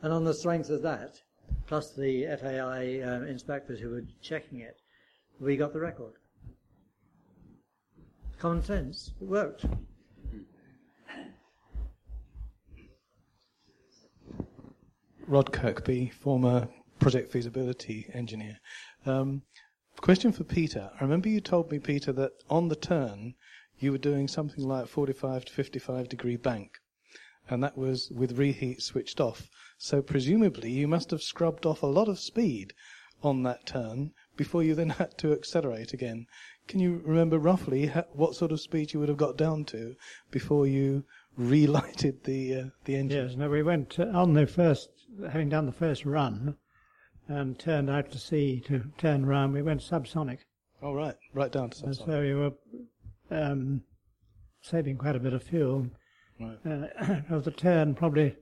and on the strength of that, plus the FAI uh, inspectors who were checking it, we got the record. Common sense. It worked.
Rod Kirkby, former project feasibility engineer. Um, question for Peter. I remember you told me, Peter, that on the turn you were doing something like 45 to 55 degree bank, and that was with reheat switched off. So presumably you must have scrubbed off a lot of speed on that turn before you then had to accelerate again. Can you remember roughly ha- what sort of speed you would have got down to before you relighted the uh, the engine?
Yes, no, we went uh, on the first, having done the first run, and turned out to sea to turn round. We went subsonic.
Oh, right, right down to
And
subsonic.
so we were um, saving quite a bit of fuel.
Right.
Uh, of the turn, probably,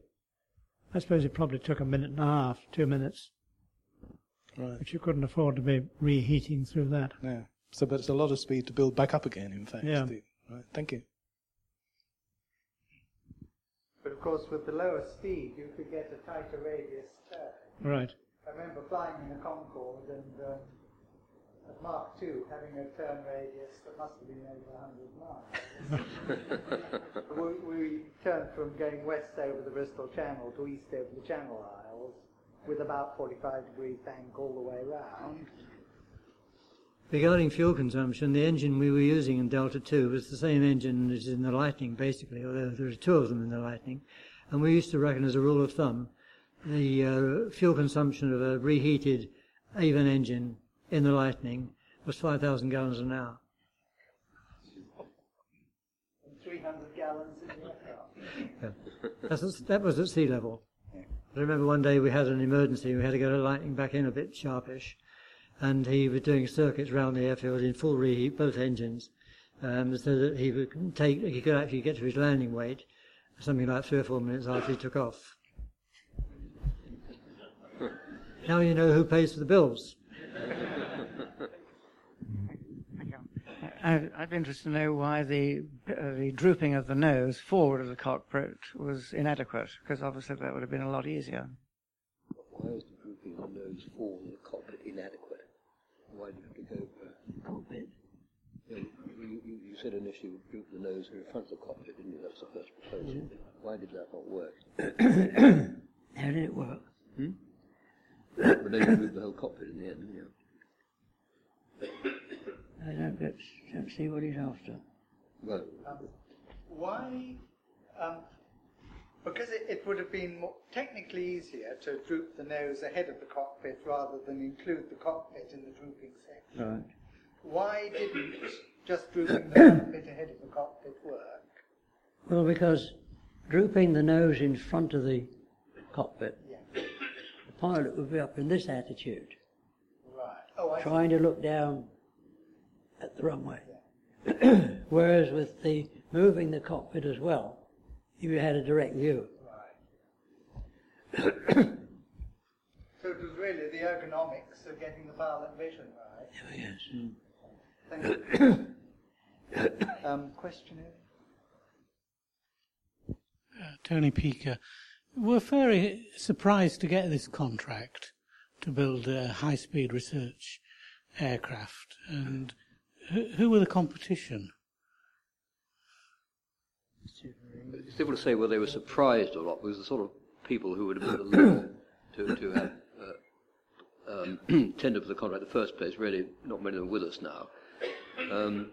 I suppose it probably took a minute and a half, two minutes.
Right.
But you couldn't afford to be reheating through that.
Yeah. So, but it's a lot of speed to build back up again. In fact.
Yeah.
The- right. Thank you.
But of course, with the lower speed, you could get a tighter radius turn.
Right.
I remember flying in a Concorde and um, at Mark II having a turn radius that must have been over 100 miles. we, we turned from going west over the Bristol Channel to east over the Channel Isles with about 45 degree bank all the way round.
Regarding fuel consumption, the engine we were using in Delta II was the same engine as in the Lightning, basically, although there were two of them in the Lightning. And we used to reckon, as a rule of thumb, the uh, fuel consumption of a reheated Avon engine in the Lightning was 5,000 gallons an hour.
300 gallons in the aircraft.
Yeah. That was at sea level. I remember one day we had an emergency. We had to get a lightning back in a bit sharpish, and he was doing circuits around the airfield in full reheat, both engines, um, so that he would take he could actually get to his landing weight something like three or four minutes after he took off. now you know who pays for the bills.
I'd, I'd be interested to know why the uh, the drooping of the nose forward of the cockpit was inadequate, because obviously that would have been a lot easier.
Why was the drooping of the nose forward of the cockpit inadequate? Why did you have to go for
cockpit?
Yeah, you, you, you said initially you droop the nose in front of the cockpit, didn't you? That was the first proposal.
Yeah.
Why did that not work?
How did it work?
Hmm? but then you drooped the whole cockpit in the end, didn't you?
I don't get, don't see what he's after.
Well,
Um, why? Um, because it, it would have been more, technically easier to droop the nose ahead of the cockpit rather than include the cockpit in the drooping section.
Right.
Why didn't just drooping the cockpit ahead of the cockpit work?
Well, because drooping the nose in front of the cockpit,
Yeah.
the pilot would be up in this attitude,
Right. Oh, I see.
trying to look down at the runway. Whereas with the moving the cockpit as well, you had a direct view.
So it was really the ergonomics of getting the pilot vision right.
Yes. Mm.
Thank you. um, question here?
Uh, Tony Peaker. We're very surprised to get this contract to build a high-speed research aircraft. And who, who were the competition?
It's difficult to say whether they were surprised or not, because the sort of people who would have been the to, to have uh, um, tendered for the contract in the first place, really not many of them with us now. Um,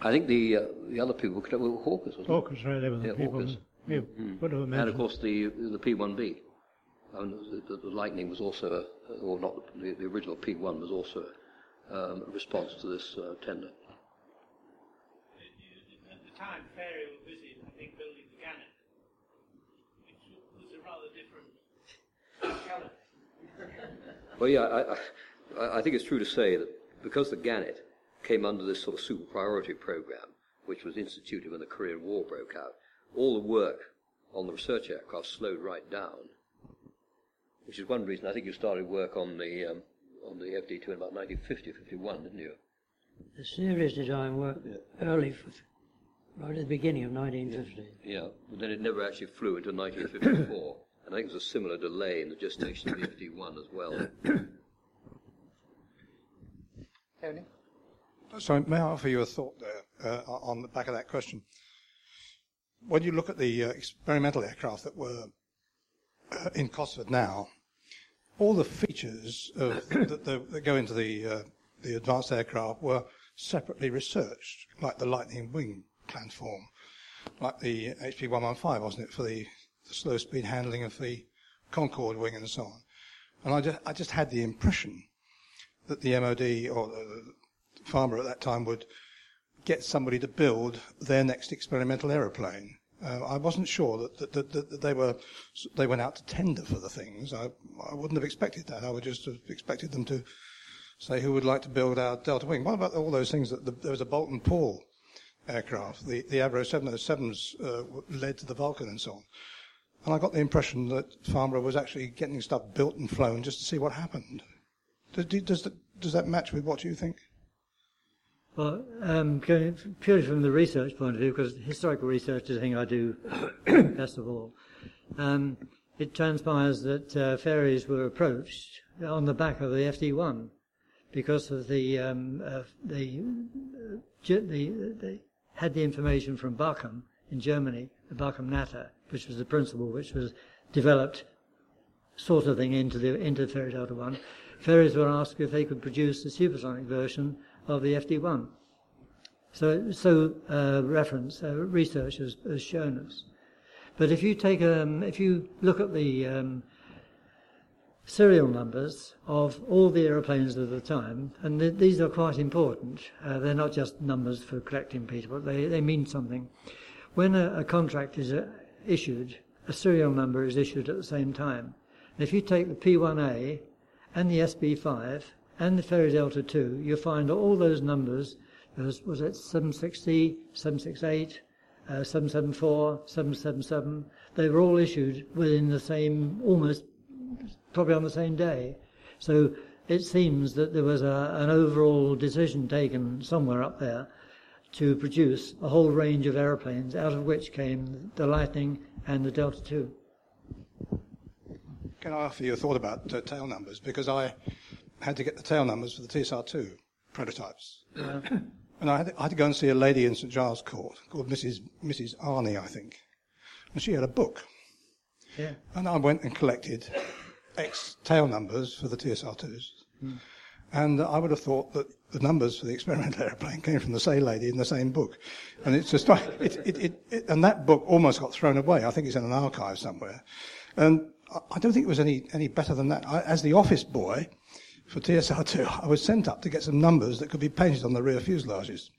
I think the uh, the other people were well, Hawkers, wasn't it?
Hawkers, right, they were the
yeah,
people
Hawkers.
we
Mm.
would
And of course the the P1B. And the, the, the Lightning was also, a, or not the, the original P1 was also um, a response to this uh, tender.
At the time, Fairey were busy, I think, building the Gannet, which was a rather different colour.
Well, yeah, I, I, I think it's true to say that because the Gannet came under this sort of super priority program, which was instituted when the Korean War broke out, all the work on the research aircraft slowed right down, which is one reason I think you started work on the um, on the FD2 in about 1950 51, didn't you?
The series design worked early, f- right at the beginning of 1950.
Yeah, but then it never actually flew until 1954, and I think there's a similar delay in the gestation of the FD1 as well.
Tony?
So may I offer you a thought there uh, on the back of that question? When you look at the uh, experimental aircraft that were uh, in Cosford now, all the features of, that, that, that go into the uh, the advanced aircraft were separately researched, like the Lightning wing planform, like the HP 115, wasn't it, for the, the slow speed handling of the Concorde wing and so on. And I just, I just had the impression that the MOD or the, the farmer at that time would get somebody to build their next experimental aeroplane. Uh, I wasn't sure that, that, that, that they were they went out to tender for the things. I, I wouldn't have expected that. I would just have expected them to say who would like to build our Delta Wing. What about all those things that the, there was a Boulton Paul aircraft, the the Avro 707s uh, led to the Vulcan and so on. And I got the impression that Farnborough was actually getting stuff built and flown just to see what happened. Does, does, that, does that match with what you think?
Well, um, purely from the research point of view, because historical research is the thing I do best of all, um, it transpires that uh, Faireys were approached on the back of the FD1 because of the um, uh, the, uh, ge- the they had the information from Bachem in Germany, the Bachem Natter, which was the principle which was developed sort of thing into the into Fairey Delta One. Faireys were asked if they could produce a supersonic version of the FD1. So, so uh, reference uh, research has, has shown us. But if you take um, if you look at the um, serial numbers of all the aeroplanes of the time, and th- these are quite important. Uh, they're not just numbers for collecting people; they they mean something. When a, a contract is uh, issued, a serial number is issued at the same time. And if you take the P1A and the SB5 and the Fairey Delta 2, you'll find all those numbers, was, was it 760, 768, uh, 774, 777, they were all issued within the same, almost, probably on the same day. So it seems that there was a, an overall decision taken somewhere up there to produce a whole range of aeroplanes, out of which came the Lightning and the Delta II.
Can I offer you a thought about uh, tail numbers? Because I had to get the tail numbers for the TSR2 prototypes.
Yeah.
And I had, to, I had, to, go and see a lady in St Giles Court called Mrs. Mrs. Arney, I think. And she had a book.
Yeah.
And I went and collected X tail numbers for the TSR2s. Mm. And I would have thought that the numbers for the experimental aeroplane came from the same lady in the same book. And it's just, it, it, it, it, and that book almost got thrown away. I think it's in an archive somewhere. And I don't think it was any, any better than that. I, as the office boy for TSR2, I was sent up to get some numbers that could be painted on the rear fuselages.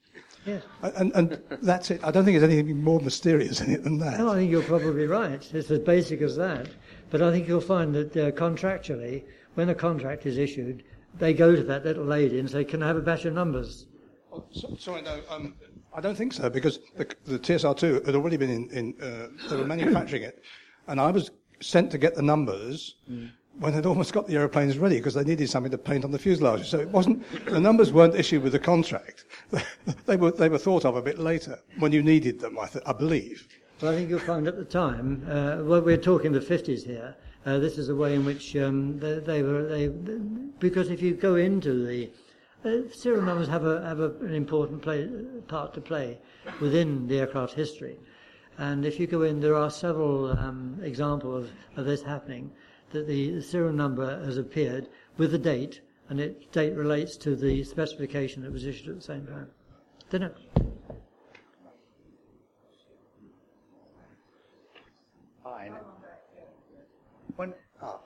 Yes.
And, and that's it. I don't think there's anything more mysterious in it than that.
No, I think you're probably right. It's as basic as that. But I think you'll find that uh, contractually, when a contract is issued, they go to that little lady and say, "Can I have a batch of numbers?"
Oh, so, sorry, no, um, I don't think so because the, the TSR2 had already been in. in uh, they were manufacturing it, and I was sent to get the numbers. Mm. When they'd almost got the aeroplanes ready because they needed something to paint on the fuselage. So it wasn't, the numbers weren't issued with the contract. they were, they were thought of a bit later when you needed them, I, th- I believe.
Well, I think you'll find at the time, uh, well, we're talking the 50s here, uh, this is a way in which um, they, they, were, they, because if you go into the, uh, serial numbers have, a, have a, an important play, part to play within the aircraft history. And if you go in, there are several um, examples of, of this happening, that the, the serial number has appeared with the date, and its date relates to the specification that was issued at the same time. Don't know.
Fine. One, ah.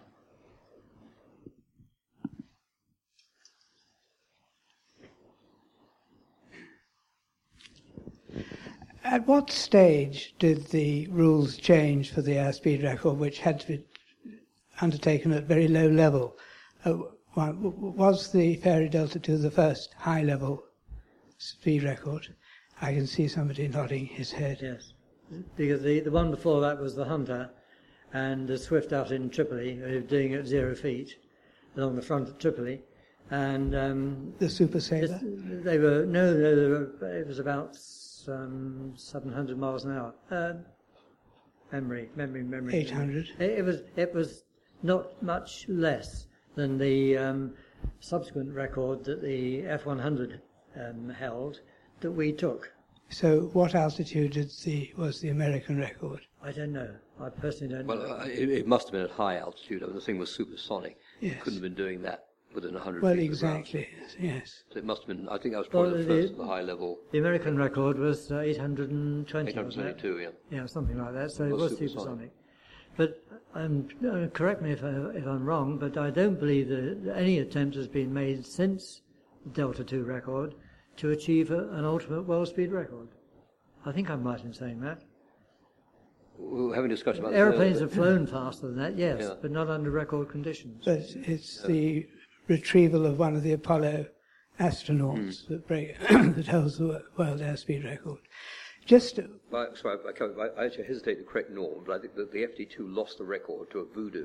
At what stage did the rules change for the airspeed record, which had to be undertaken at very low level? Uh, was the Fairey Delta 2 the first high level speed record? I can see somebody nodding his head.
Yes, because the, the one before that was the Hunter, and the Swift out in Tripoli, uh, doing it at zero feet along the front at Tripoli. And um,
the Super Sabre.
They were no, no, they were, it was about um, 700 miles an hour. Uh, memory, memory, memory.
800.
It, it, was it was not much less than the um, subsequent record that the F100 um, held that we took.
So, what altitude the, was the American record?
I don't know. I personally don't
well,
know.
Well, uh, it, it, must have been at high altitude. I mean, the thing was supersonic.
Yes.
It couldn't have been doing that within 100
well,
feet
exactly, yes.
So it must have been, I think that was probably well, the, the first the high level.
The American record was uh, 820.
822, yeah.
Yeah, something like that. So it, it was, was supersonic. supersonic. But um, uh, correct me if, I, if I'm wrong, but I don't believe that any attempt has been made since the Delta II record to achieve a, an ultimate world speed record. I think I'm right in saying that.
We were having a discussion about
aeroplanes have flown faster than that, yes, yeah. but not under record conditions.
But it's the retrieval of one of the Apollo astronauts mm. that, break, that holds the world airspeed record. Just
well, sorry, I, I, actually hesitate to correct Norm, but I think that the FD2 lost the record to a Voodoo,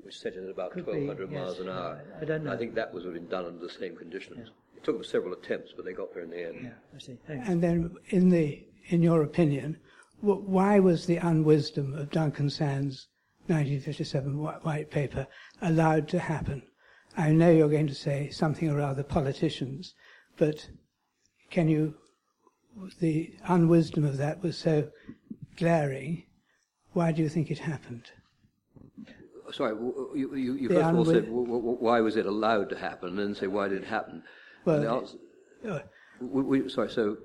which set it at about 1,200
be,
miles
yes.
an hour.
I don't know.
I think that was been done under the same conditions. Yeah. It took them several attempts, but they got there in the end.
Yeah, I see. Thanks.
And then, in the in your opinion, why was the unwisdom of Duncan Sands' 1957 white paper allowed to happen? I know you're going to say something or other politicians, but can you, the unwisdom of that was so glaring. Why do you think it happened?
Sorry, you, you, you first of all said why was it allowed to happen, and then say why did it happen?
Well,
answer, uh, we, we, sorry, so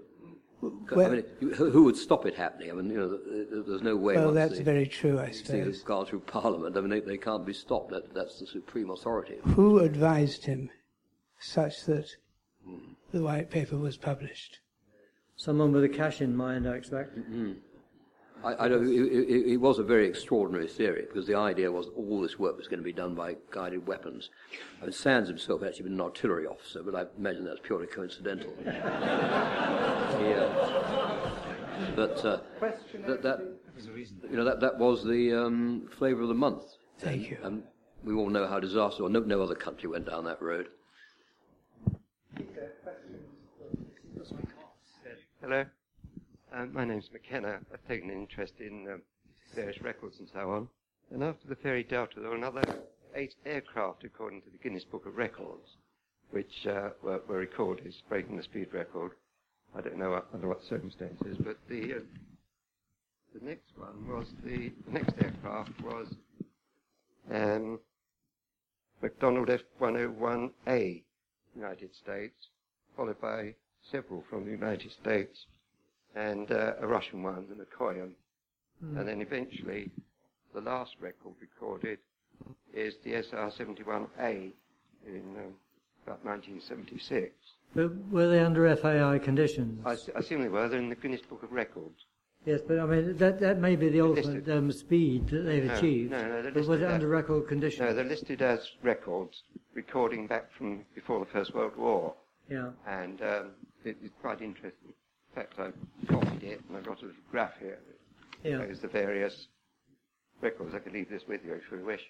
well, I mean, who would stop it happening? I mean, you know, there's no way.
Well, that's
the,
very true, I suppose.
Gone through Parliament. I mean, they, they can't be stopped. That, that's the supreme authority.
Who advised him such that hmm. the white paper was published?
Someone with a cash in mind, I expect.
Mm-hmm. I, I know it, it, it, was a very extraordinary theory because the idea was all this work was going to be done by guided weapons. And Sands himself had actually been an artillery officer, but I imagine that's purely coincidental. yeah. But uh, that, that, you know, that, that was the um, flavour of the month.
Thank you.
And we all know how disastrous, no, no other country went down that road.
Hello. Um, my name's McKenna. I've taken an interest in um, various records and so on. And after the Fairey Delta, there were another eight aircraft, according to the Guinness Book of Records, which uh, were, were, recorded as breaking the speed record. I don't know under what circumstances, but the uh, the next one was the, the next aircraft was um, McDonnell F-101A, United States, followed by several from the United States, and uh, a Russian one, the Mikoyan. Mm. And then eventually, the last record recorded is the SR-71A in um, about 1976.
But were they under FAI conditions?
I, I assume they were. They're in the Guinness Book of Records.
Yes, but I mean that that may be the ultimate um, speed that they've
no,
achieved.
No, no,
but was it under record conditions?
No, they're listed as records, recording back from before the First World War.
Yeah.
And um, it, it's quite interesting. In fact, I've copied it and I've got a little graph here that
yeah.
shows the various records. I could leave this with you if you wish.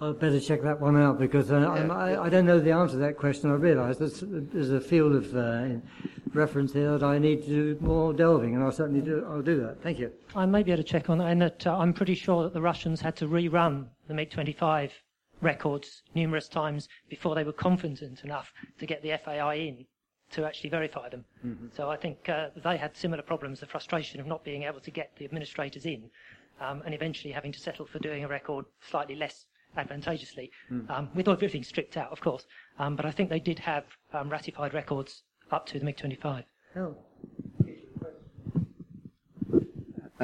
I'd better check that one out because uh, yeah, I, yeah. I, don't know the answer to that question. I realise there's a field of uh, reference here that I need to do more delving, and I'll certainly do. I'll do that. Thank you.
I may be able to check on that, and that uh, I'm pretty sure that the Russians had to rerun the MiG-25 records numerous times before they were confident enough to get the FAI in to actually verify them. Mm-hmm. So I think uh, they had similar problems, the frustration of not being able to get the administrators in, um, and eventually having to settle for doing a record slightly less advantageously, mm. um, with everything stripped out, of course. Um, but I think they did have um, ratified records up to the MiG-25.
Oh.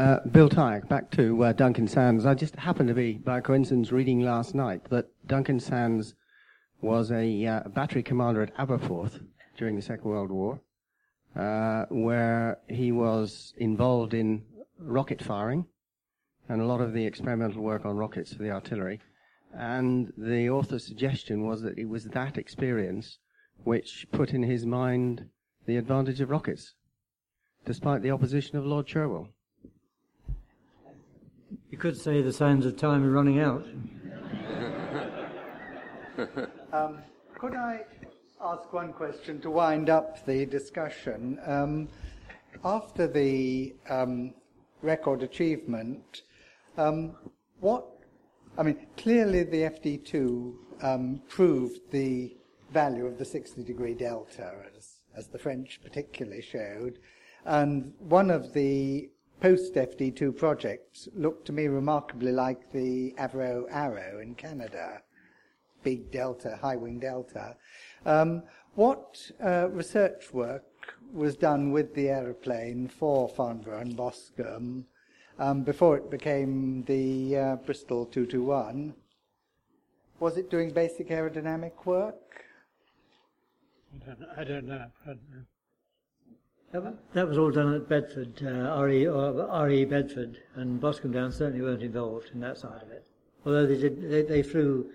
Uh, Bill Tyke, back to uh, Duncan Sands. I just happened to be, by coincidence, reading last night that Duncan Sands was a uh, battery commander at Aberporth during the Second World War, uh, where he was involved in rocket firing and a lot of the experimental work on rockets for the artillery. And the author's suggestion was that it was that experience which put in his mind the advantage of rockets, despite the opposition of Lord Cherwell.
You could say the signs of time are running out.
um, could I ask one question to wind up the discussion? Um, after the um, record achievement, um, what I mean, clearly the FD2 um, proved the value of the 60 degree delta, as, as the French particularly showed. And one of the post FD2 projects looked to me remarkably like the Avro Arrow in Canada, big delta, high wing delta. Um, what uh, research work was done with the aeroplane for Farnborough and Boscombe um, before it became the uh, Bristol 221. Was it doing basic aerodynamic work?
I don't know. I don't know. I don't.
That, that was all done at Bedford, uh, RE, or RE Bedford, and Boscombe Down certainly weren't involved in that side of it. Although they did, they, they flew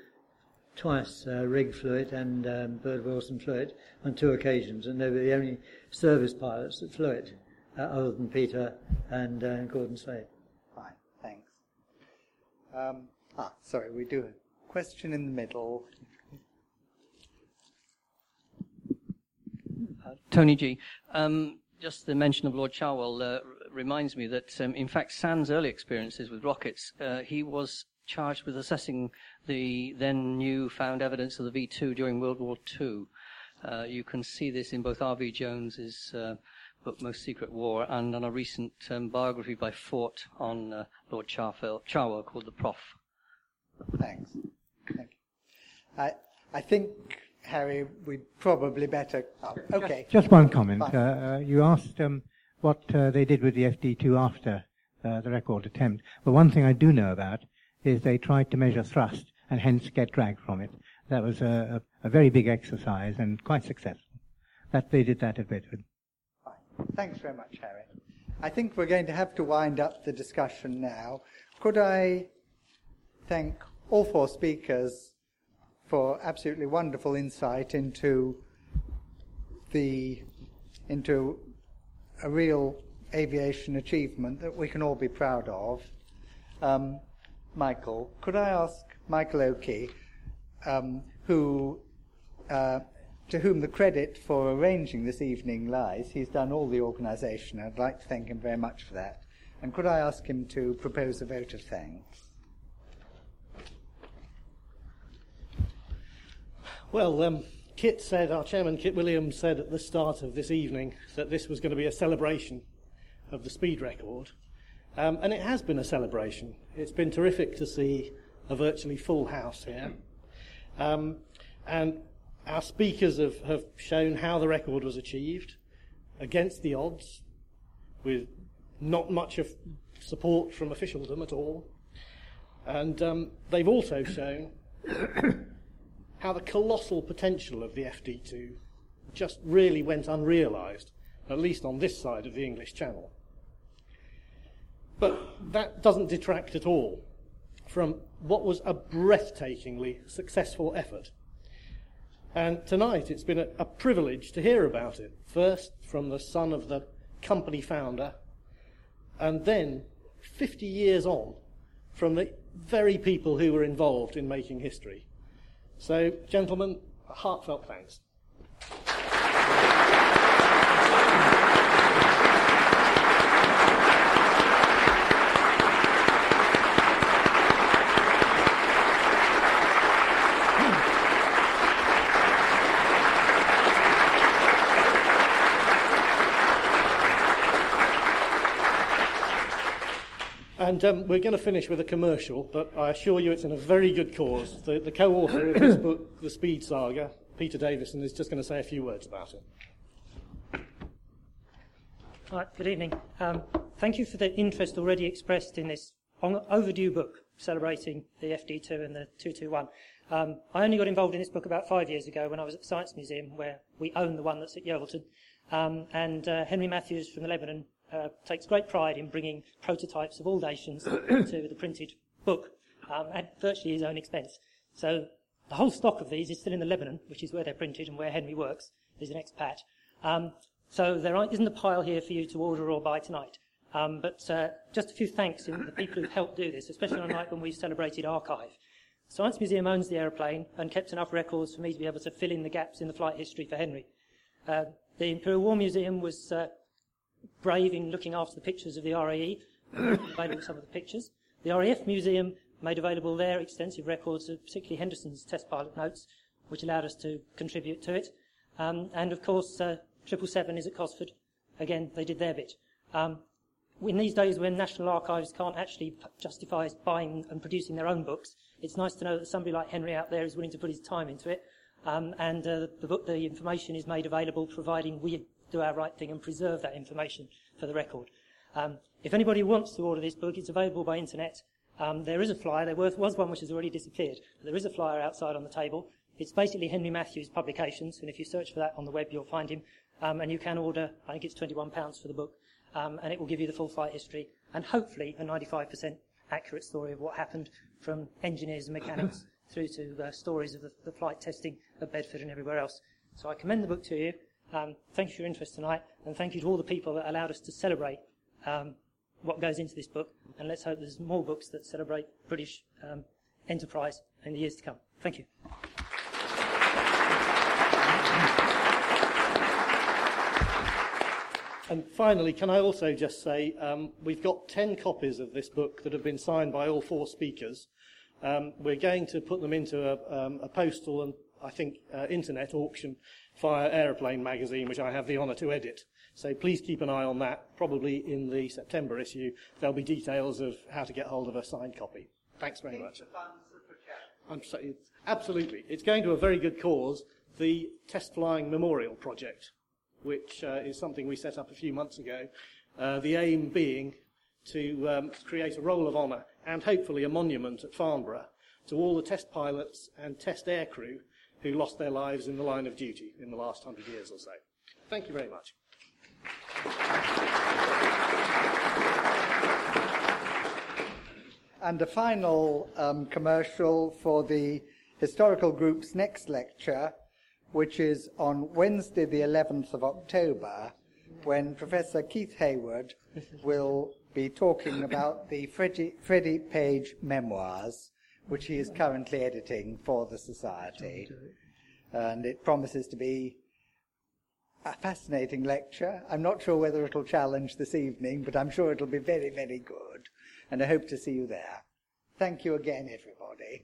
twice uh, Rigg flew it and um, Bird Wilson flew it on two occasions, and they were the only service pilots that flew it, uh, other than Peter and uh, Gordon Slade.
Um, ah, sorry, we do a question in the middle.
Uh, Tony G. Um, just the mention of Lord Cherwell uh, reminds me that, um, in fact, Sands' early experiences with rockets, uh, he was charged with assessing the then new found evidence of the V 2 during World War II. Uh, you can see this in both R.V. Jones's uh, book Most Secret War and on a recent um, biography by Fort on uh, Lord Cherwell, Cherwell called The Prof.
Thanks. Thank you. I, I think, Harry, we'd probably better. Oh, okay.
Just, just one comment. Uh, uh, you asked um, what uh, they did with the FD2 after uh, the record attempt. Well, one thing I do know about is they tried to measure thrust and hence get drag from it. That was a, a, a very big exercise and quite successful. That they did that at Bedford.
Thanks very much, Harry. I think we're going to have to wind up the discussion now. Could I thank all four speakers for absolutely wonderful insight into the into a real aviation achievement that we can all be proud of. Um, Michael, could I ask Michael Oakey, um, who uh, to whom the credit for arranging this evening lies. He's done all the organisation. I'd like to thank him very much for that. And could I ask him to propose a vote of thanks?
Well, um, Kit said, our chairman Kit Williams said at the start of this evening that this was going to be a celebration of the speed record. Um, and it has been a celebration. It's been terrific to see a virtually full house here. Um, and our speakers have, have shown how the record was achieved against the odds, with not much of support from officialdom at all. And um, they've also shown how the colossal potential of the FD2 just really went unrealised, at least on this side of the English Channel. But that doesn't detract at all from what was a breathtakingly successful effort and tonight it's been a, a privilege to hear about it. First from the son of the company founder, and then 50 years on from the very people who were involved in making history. So, gentlemen, heartfelt thanks. And um, we're going to finish with a commercial, but I assure you it's in a very good cause. The, the co author of this book, The Speed Saga, Peter Davison, is just going to say a few words about it.
Right, good evening. Um, thank you for the interest already expressed in this overdue book celebrating the FD2 and the 221. Um, I only got involved in this book about five years ago when I was at the Science Museum, where we own the one that's at Yeovilton. Um, and uh, Henry Matthews from the Lebanon uh, takes great pride in bringing prototypes of all nations to the printed book um, at virtually his own expense. So the whole stock of these is still in the Lebanon, which is where they're printed and where Henry works. He's an expat. Um, so there isn't a pile here for you to order or buy tonight. Um, but uh, just a few thanks to the people who've helped do this, especially on a night when we celebrated archive. Science Museum owns the aeroplane and kept enough records for me to be able to fill in the gaps in the flight history for Henry. Uh, the Imperial War Museum was uh, brave in looking after the pictures of the RAE, available some of the pictures. The RAF Museum made available their extensive records of particularly Henderson's test pilot notes, which allowed us to contribute to it. Um, and of course, uh, 777 is at Cosford. Again, they did their bit. Um, in these days when National Archives can't actually justify buying and producing their own books, it's nice to know that somebody like Henry out there is willing to put his time into it. Um, and uh, the book, the information is made available, providing we do our right thing and preserve that information for the record. Um, if anybody wants to order this book, it's available by internet. Um, there is a flyer. There was one which has already disappeared. But there is a flyer outside on the table. It's basically Henry Matthews Publications, and if you search for that on the web, you'll find him. Um, and you can order, I think it's £21 for the book, um, and it will give you the full flight history and hopefully a 95% accurate story of what happened from engineers and mechanics through to uh, stories of the, the flight testing at Bedford and everywhere else. So I commend the book to you. Um, thank you for your interest tonight, and thank you to all the people that allowed us to celebrate um, what goes into this book. And let's hope there's more books that celebrate British um, enterprise in the years to come. Thank you.
And finally, can I also just say um, we've got 10 copies of this book that have been signed by all four speakers. Um, we're going to put them into a, um, a postal and I think uh, internet auction Fire Aeroplane magazine, which I have the honour to edit. So please keep an eye on that. Probably in the September issue, there'll be details of how to get hold of a signed copy. Thanks very much. I'm so, it's, absolutely. It's going to a very good cause, the Test Flying Memorial Project, which uh, is something we set up a few months ago. Uh, the aim being to um, create a roll of honour and hopefully a monument at Farnborough to all the test pilots and test aircrew who lost their lives in the line of duty in the last hundred years or so. Thank you very much.
And a final um, commercial for the historical group's next lecture, which is on Wednesday, the 11th of October, when Professor Keith Hayward will be talking about the Freddie, Freddie Page memoirs which he is currently editing for the Society. And it promises to be a fascinating lecture. I'm not sure whether it'll challenge this evening, but I'm sure it'll be very, very good. And I hope to see you there. Thank you again, everybody.